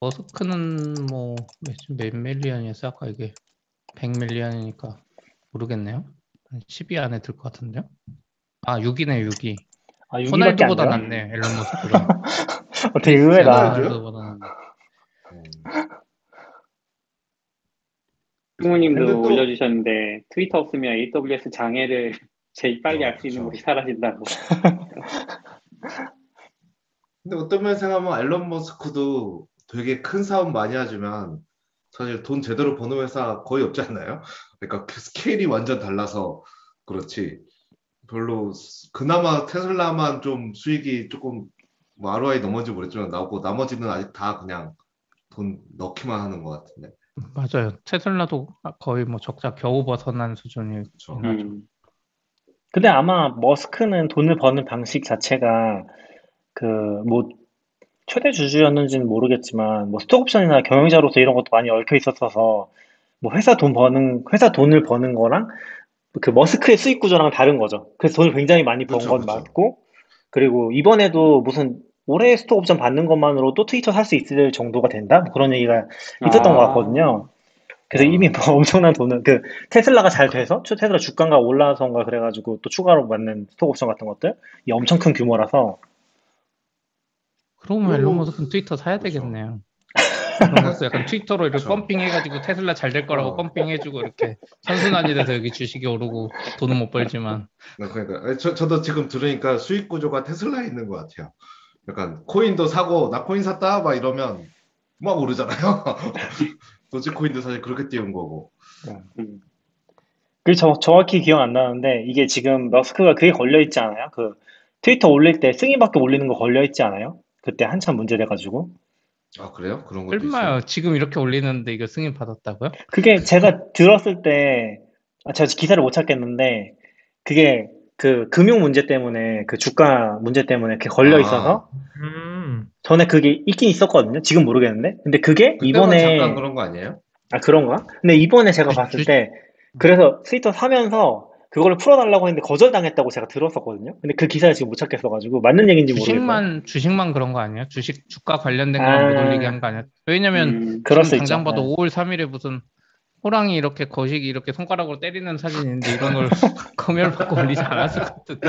머스크는 뭐, 몇, 몇 밀리언이었어? 아까 이게 100 밀리언이니까 모르겠네요. 한 10위 안에 들 것 같은데요? 아, 6위네, 6위. 아, 6위밖에 안 호날두보다? 낫네, 앨런 머스크가. *laughs* 어, 되게 의외다. 호날두보다 낫네. 음. 부모님도 근데 또- 올려주셨는데 트위터 없으면 AWS 장애를 *laughs* 제일 빨리 어, 알수 있는 그쵸. 곳이 사라진다고. *laughs* 근데 어떤 면에서 생각하면 앨런 머스크도 되게 큰 사업 많이 하지만 사실 돈 제대로 버는 회사 거의 없지 않나요? 그러니까 그 스케일이 완전 달라서 그렇지. 별로 스- 그나마 테슬라만 좀 수익이 조금 뭐 ROI 넘어지 모르겠지만 나오고 나머지는 아직 다 그냥 돈 넣기만 하는 것 같은데. 맞아요. 테슬라도 거의 뭐 적자 겨우 벗어난 수준이 그렇죠. 음, 근데 아마 머스크는 돈을 버는 방식 자체가 그 뭐 최대 주주였는지는 모르겠지만 뭐 스톡옵션이나 경영자로서 이런 것도 많이 얽혀 있었어서 뭐 회사 돈 버는 회사 돈을 버는 거랑 그 머스크의 수익 구조랑 다른 거죠. 그래서 돈을 굉장히 많이 번 그쵸, 건 그쵸. 맞고 그리고 이번에도 무슨 올해 스톡 옵션 받는 것만으로도 트위터 살 수 있을 정도가 된다? 뭐 그런 얘기가 있었던 아. 것 같거든요. 그래서 이미 뭐 *laughs* 엄청난 돈을 그 테슬라가 잘 돼서 추- 테슬라 주가가 올라서인가 그래가지고 또 추가로 받는 스톡 옵션 같은 것들 이 엄청 큰 규모라서 그러면 앨런 오. 머스크는 트위터 사야 그렇죠. 되겠네요. 앨런 머스크 약간 트위터로 이렇게 그렇죠. pumping 해가지고 테슬라 잘 될 거라고 어. pumping 해주고 이렇게 선순환이 돼서 여기 주식이 오르고 돈은 못 벌지만 네, 그러니까 아니, 저, 저도 지금 들으니까 수익 구조가 테슬라에 있는 것 같아요. 약간 코인도 사고 나 코인 샀다 막 이러면 막 오르잖아요. *laughs* 도지코인도 사실 그렇게 띄운 거고. 음. 그 저, 정확히 기억 안 나는데 이게 지금 머스크가 그게 걸려 있지 않아요? 그 트위터 올릴 때 승인밖에 올리는 거 걸려 있지 않아요? 그때 한참 문제돼가지고 아 그래요? 그런 것도 얼마요? 있어요. 지금 이렇게 올리는데 이거 승인 받았다고요? 그게 제가 들었을 때 아, 제가 기사를 못 찾겠는데 그게 그 금융 문제 때문에 그 주가 문제 때문에 그게 걸려 아. 있어서 음, 전에 그게 있긴 있었거든요. 지금 모르겠는데 근데 그게 이번에 잠깐 그런 거 아니에요? 아, 그런가? 근데 이번에 제가 봤을 주- 때, 그래서 트위터 사면서 그거를 풀어달라고 했는데 거절당했다고 제가 들었었거든요? 근데 그 기사를 지금 못 찾겠어가지고, 맞는 얘기인지 모르겠어요. 주식만 주식만 그런 거 아니에요? 주식 주가 관련된 아. 것만 못 올리게 한 거 아니야? 왜냐면 음, 지금 수 있죠. 당장 봐도 네. 5월 3일에 무슨 호랑이 이렇게 거시기 이렇게 손가락으로 때리는 사진인데 이런 걸 *laughs* *laughs* 검열받고 올리지 않았을 것 같은데.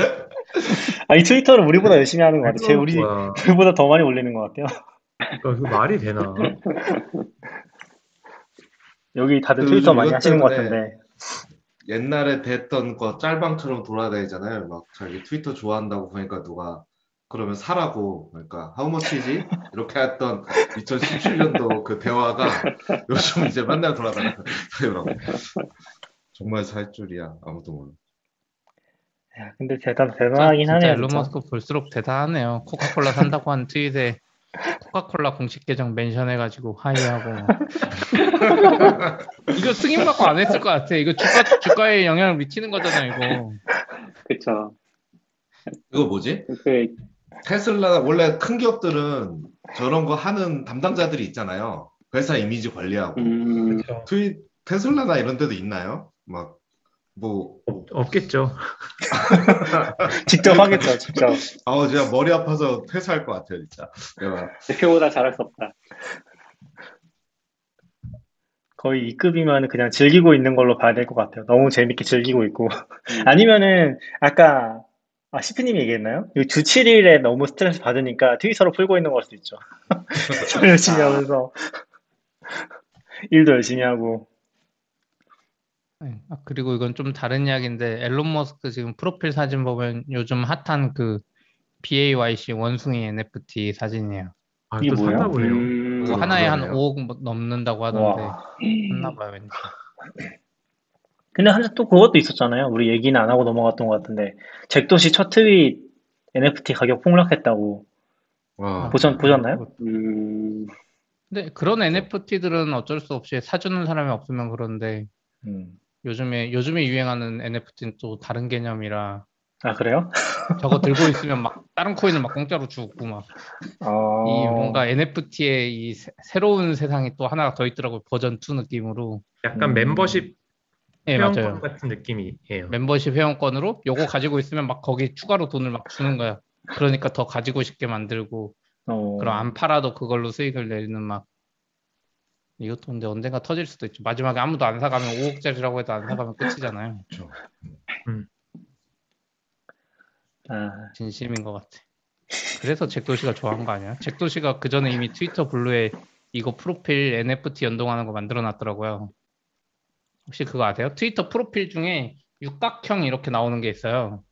아니, 트위터를 우리보다 열심히 하는 것 같아요. 제, 우리. 우리보다 *laughs* 더 많이 올리는 것 같아요. 어, 이거 말이 되나? 여기 다들 그 트위터 많이 하시는 것 같은데. 옛날에 됐던 거 짤방처럼 돌아다니잖아요. 막 자기 트위터 좋아한다고 보니까 누가 그러면 사라고 그러니까 how much이지? 이렇게 했던 2017년도 그 대화가 *laughs* 요즘 이제 맨날 돌아다녀요. 정말 살 줄이야 아무도 몰라. 야, 근데 대단, 대단하긴 진짜 하네요. 진짜. 머스크 볼수록 대단하네요. 코카콜라 산다고 한 트윗에 코카콜라 공식 계정 멘션해가지고 하이하고 막. *laughs* 이거 승인 받고 안 했을 것 같아. 이거 주가 주가에 영향을 미치는 거잖아 이거. 그쵸. 이거 뭐지? 그, 테슬라 원래 큰 기업들은 저런 거 하는 담당자들이 있잖아요. 회사 이미지 관리하고 음. 트윗 테슬라나 이런 데도 있나요? 막 뭐 없, 없겠죠. *laughs* 직접 하겠죠, 직접. 아우 제가 머리 아파서 퇴사할 것 같아요 진짜. 내가 대표보다 잘할 수 없다. 거의 2급이면 그냥 즐기고 있는 걸로 봐야 될 것 같아요. 너무 재밌게 즐기고 있고. 음. 아니면은, 아까, 아, 시프님이 얘기했나요? 이주 7일에 너무 스트레스 받으니까 트위터로 풀고 있는 걸 수도 있죠. *laughs* 일 열심히 하면서. 일도 열심히 하고. 네. 아, 그리고 이건 좀 다른 이야기인데 앨런 머스크 지금 프로필 사진 보면 요즘 핫한 그 BAYC 원숭이 NFT 사진이에요. 아, 이게 또 뭐예요? 샀나 보네요. 음, 하나에 한 그러네요. 5억 넘는다고 하던데 와. 샀나 봐요 왠지. 근데 한또 그것도 있었잖아요. 우리 얘기는 안 하고 넘어갔던 것 같은데 잭도시 첫 트윗 NFT 가격 폭락했다고 와. 보셨, 보셨나요? 음, 근데 그런 NFT들은 어쩔 수 없이 사주는 사람이 없으면 그런데 음. 요즘에 요즘에 유행하는 NFT는 또 다른 개념이라. 아 그래요? 저거 들고 *laughs* 있으면 막 다른 코인을 막 공짜로 주고 막. 이 어... 뭔가 NFT의 이 새- 새로운 세상이 또 하나가 더 있더라고 요. 버전 2 느낌으로. 약간 음. 멤버십 예 회원권 맞아요 같은 느낌이에요. 멤버십 회원권으로 요거 가지고 있으면 막 거기 추가로 돈을 막 주는 거야. 그러니까 더 가지고 싶게 만들고. 어... 그럼 안 팔아도 그걸로 수익을 내는 막 이것도 근데 언젠가 터질 수도 있죠 마지막에 아무도 안 사가면 5억짜리라고 해도 안 사가면 끝이잖아요 아, 진심인 것 같아. 그래서 잭도시가 좋아한 거 아니야? 잭도시가 그 전에 이미 트위터 블루에 이거 프로필 NFT 연동하는 거 만들어 놨더라고요. 혹시 그거 아세요? 트위터 프로필 중에 육각형 이렇게 나오는 게 있어요.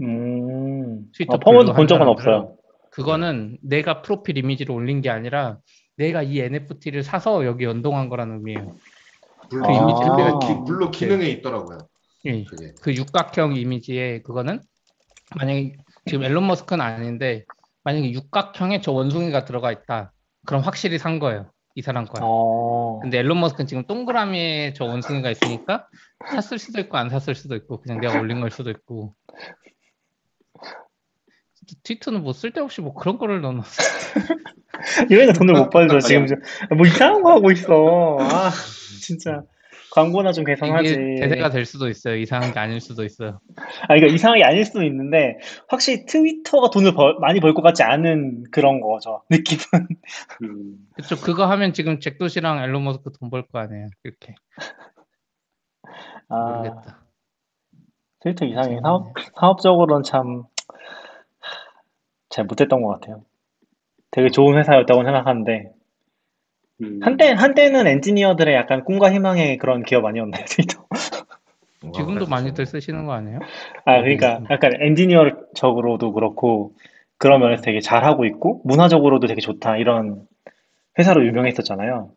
음... 트위터 어, 펌은 블루 본 적은 한 없어요. 그거는 내가 프로필 이미지를 올린 게 아니라 내가 이 NFT를 사서 여기 연동한 거라는 의미예요. 블루, 그 블루, 아. 기, 블루 기능에 있더라고요. 예. 그게. 그 육각형 이미지에 그거는 만약에 지금 앨런 머스크는 아닌데 만약에 육각형에 저 원숭이가 들어가 있다. 그럼 확실히 산 거예요. 이 사람 거야. 어... 근데 앨런 머스크는 지금 동그라미에 저 원숭이가 있으니까 샀을 수도 있고 안 샀을 수도 있고 그냥 내가 올린 걸 수도 있고 트위터는 뭐 쓸데없이 뭐 그런 거를 넣어놨어. *laughs* *laughs* 얘네가 돈을 못 벌죠 지금 좀- 뭐 이상한 거 하고 있어. 아 진짜 광고나 좀 개선하지. 이게 대세가 될 수도 있어요. 이상한 게 아닐 수도 있어요. 아, 이거 이상하게 아닐 수도 있는데, 확실히 트위터가 돈을 벌- 많이 벌 것 같지 않은 그런 거죠. 느낌은. 음, 그쵸. 그거 하면 지금 잭도시랑 앨런 머스크 돈 벌 거 아니에요. 이렇게. 아, 모르겠다. 트위터 이상해. 사업, 사업적으로는 참, 잘 못했던 것 같아요. 되게 좋은 회사였다고 생각하는데, 음. 한때, 한때는 엔지니어들의 약간 꿈과 희망의 그런 기업 아니었나요, 트위터? 와, 지금도 많이들 쓰시는 거 아니에요? 아, 그러니까 약간 엔지니어적으로도 그렇고, 그런 면에서 되게 잘하고 있고, 문화적으로도 되게 좋다, 이런 회사로 유명했었잖아요.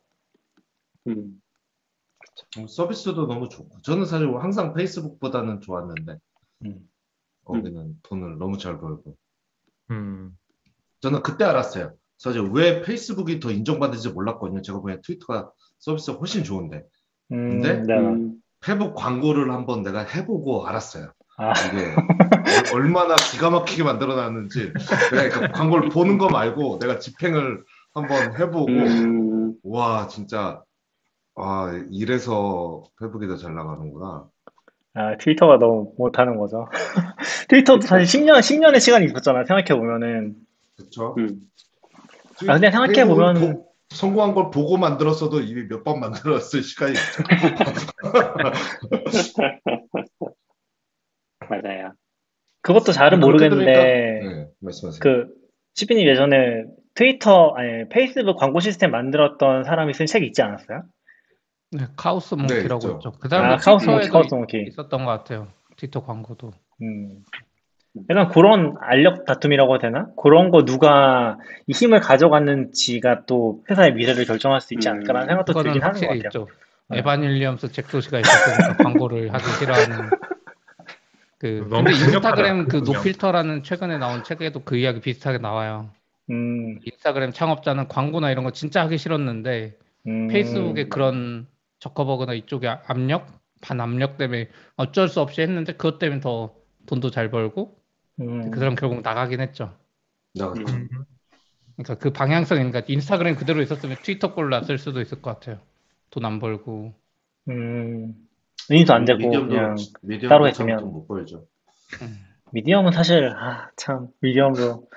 음, 음, 서비스도 너무 좋고 저는 사실 항상 페이스북보다는 좋았는데 음. 거기는 돈을 너무 잘 벌고 음, 저는 그때 알았어요. 사실 왜 페이스북이 더 인정받는지 몰랐거든요. 제가 보기엔 트위터가 서비스가 훨씬 좋은데 음, 근데? 네. 음, 페북 광고를 한번 내가 해보고 알았어요. 아, 이게 얼- 얼마나 기가 막히게 만들어놨는지 내가 그 광고를 보는 거 말고 내가 집행을 한번 해보고 음, 와 진짜 아 이래서 페북이 더 잘 나가는구나. 아, 트위터가 너무 못하는 거죠. *laughs* 트위터도 사실 10년, 10년의 시간이 있었잖아요, 생각해보면은. 그렇죠? 음. 아, 근데 생각해 보면- 성공한 걸 보고 만들었어도 이미 몇 번 만들었을 시간이 있죠. *laughs* 맞아요. 그것도 잘은 그렇게 모르겠는데, 네, 말씀하세요. 그, 시피님 예전에 트위터, 아니, 페이스북 광고 시스템 만들었던 사람이 쓴 책 있지 않았어요? 네, Chaos Monkey라고 있죠. 있죠. 그 다음에 아, Chaos Monkey, Chaos Monkey. 있었던 것 같아요. 트위터 광고도. 음. 약간 그런 알력 다툼이라고 해야 되나? 그런 거 누가 이 힘을 가져갔는지가 또 회사의 미래를 결정할 수 있지 음, 않을까라는 생각도 들긴 하는 것 같아요. 있죠. 네. 에반 윌리엄스 잭도시가 있었으니까 광고를 하기 싫어하는 그 근데 인스타그램 그. 노필터라는 최근에 나온 책에도 그 이야기 비슷하게 나와요. 음, 인스타그램 창업자는 광고나 이런 거 진짜 하기 싫었는데 음, 페이스북의 그런 저커버그나 이쪽의 압력, 반압력 때문에 어쩔 수 없이 했는데 그것 때문에 더 돈도 잘 벌고 음, 그 사람 결국 나가긴 했죠. 나갔죠. 음, 그러니까 그 방향성, 그러니까 인스타그램 그대로 있었으면 트위터 꼴로 났을 수도 있을 것 같아요. 돈 안 벌고. 음, 인수 안 되고 미디엄도 그냥 미디엄도 따로 참 했으면. 돈못 벌죠. 미디엄은 사실 아, 참 미디엄도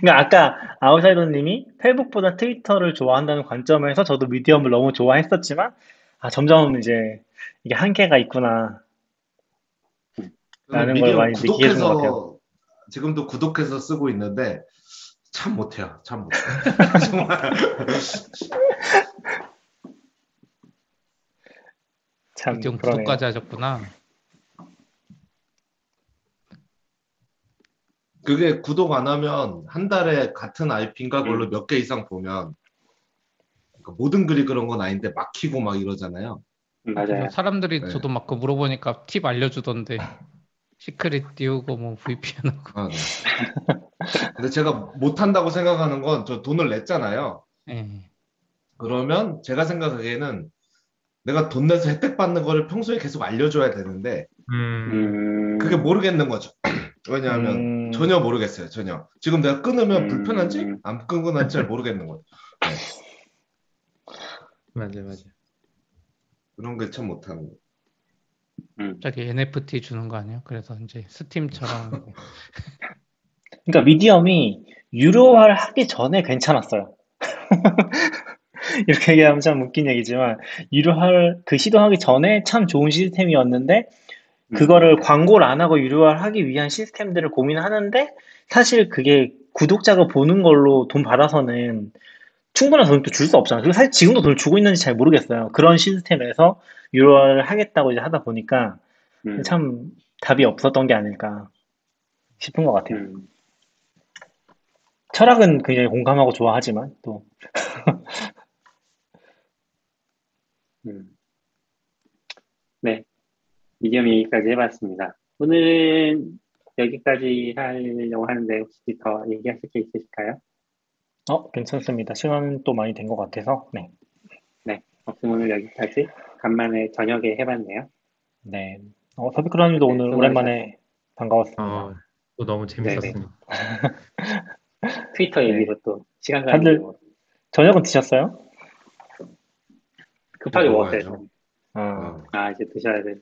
그러니까 아까 아웃사이더님이 페이북보다 트위터를 좋아한다는 관점에서 저도 미디엄을 너무 좋아했었지만 아 점점 이제 이게 한계가 있구나. 라는 걸 많이 해준 것 같아요. 구독해서 지금도 구독해서 쓰고 있는데 참 못해요. 참 못해. *laughs* 정말 참 그러네요. 구독까지 하셨구나. 그게 구독 안 하면 한 달에 같은 IP인가 그걸로 몇개 이상 보면 그러니까 모든 글이 그런 건 아닌데 막히고 막 이러잖아요. 음, 맞아요. 사람들이 네. 저도 막 그 물어보니까 팁 알려주던데 *laughs* 시크릿 띄우고 뭐 VPN 하고 아, 네. *laughs* 근데 제가 못한다고 생각하는 건 저 돈을 냈잖아요. 예. 그러면 제가 생각하기에는 내가 돈 내서 혜택 받는 거를 평소에 계속 알려줘야 되는데 음, 음, 그게 모르겠는 거죠. *clears throat* 왜냐하면 음, 전혀 모르겠어요. 전혀. 지금 내가 끊으면 음. 불편한지 안 끊고난지 잘 모르겠는 거죠. 맞아, 맞아. 그런 게 참 못하는 거. 음, 갑자기 NFT 주는 거 아니에요? 그래서 이제 스팀처럼 *laughs* 그러니까 미디엄이 유료화를 하기 전에 괜찮았어요. *laughs* 이렇게 얘기하면 참 웃긴 얘기지만 유료화를 그 시도하기 전에 참 좋은 시스템이었는데 그거를 광고를 안 하고 유료화를 하기 위한 시스템들을 고민하는데 사실 그게 구독자가 보는 걸로 돈 받아서는 충분한 돈을 또 줄 수 없잖아요. 그리고 사실 지금도 돈을 주고 있는지 잘 모르겠어요. 그런 시스템에서 유료화를 하겠다고 이제 하다 보니까 음, 참 답이 없었던 게 아닐까 싶은 것 같아요. 음, 철학은 굉장히 공감하고 좋아하지만 또 *laughs* 음. 네, 미디엄 얘기까지 해봤습니다. 오늘은 여기까지 하려고 하는데 혹시 더 얘기하실 게 있으실까요? 어, 괜찮습니다. 시간 또 많이 된 것 같아서 네. 없으면 오늘 여기까지 간만에 저녁에 해봤네요. 네. 어, 서비크라님도 네, 오늘. 오랜만에 반가웠습니다. 어, 또 너무 재밌었습니다. *laughs* 트위터 네. 얘기로 또 시간 가는 다들- 거 저녁은 드셨어요? 급하게. 먹었어요. 아, 어. 아 이제 드셔야 돼.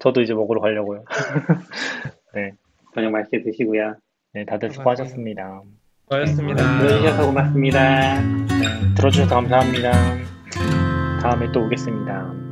저도 이제 먹으러 가려고요. *laughs* 저녁 맛있게 드시고요. 네, 다들 수고하셨습니다. 수고하셨습니다. 들어주셔서 고맙습니다. 들어주셔서 감사합니다. 다음에 또 오겠습니다.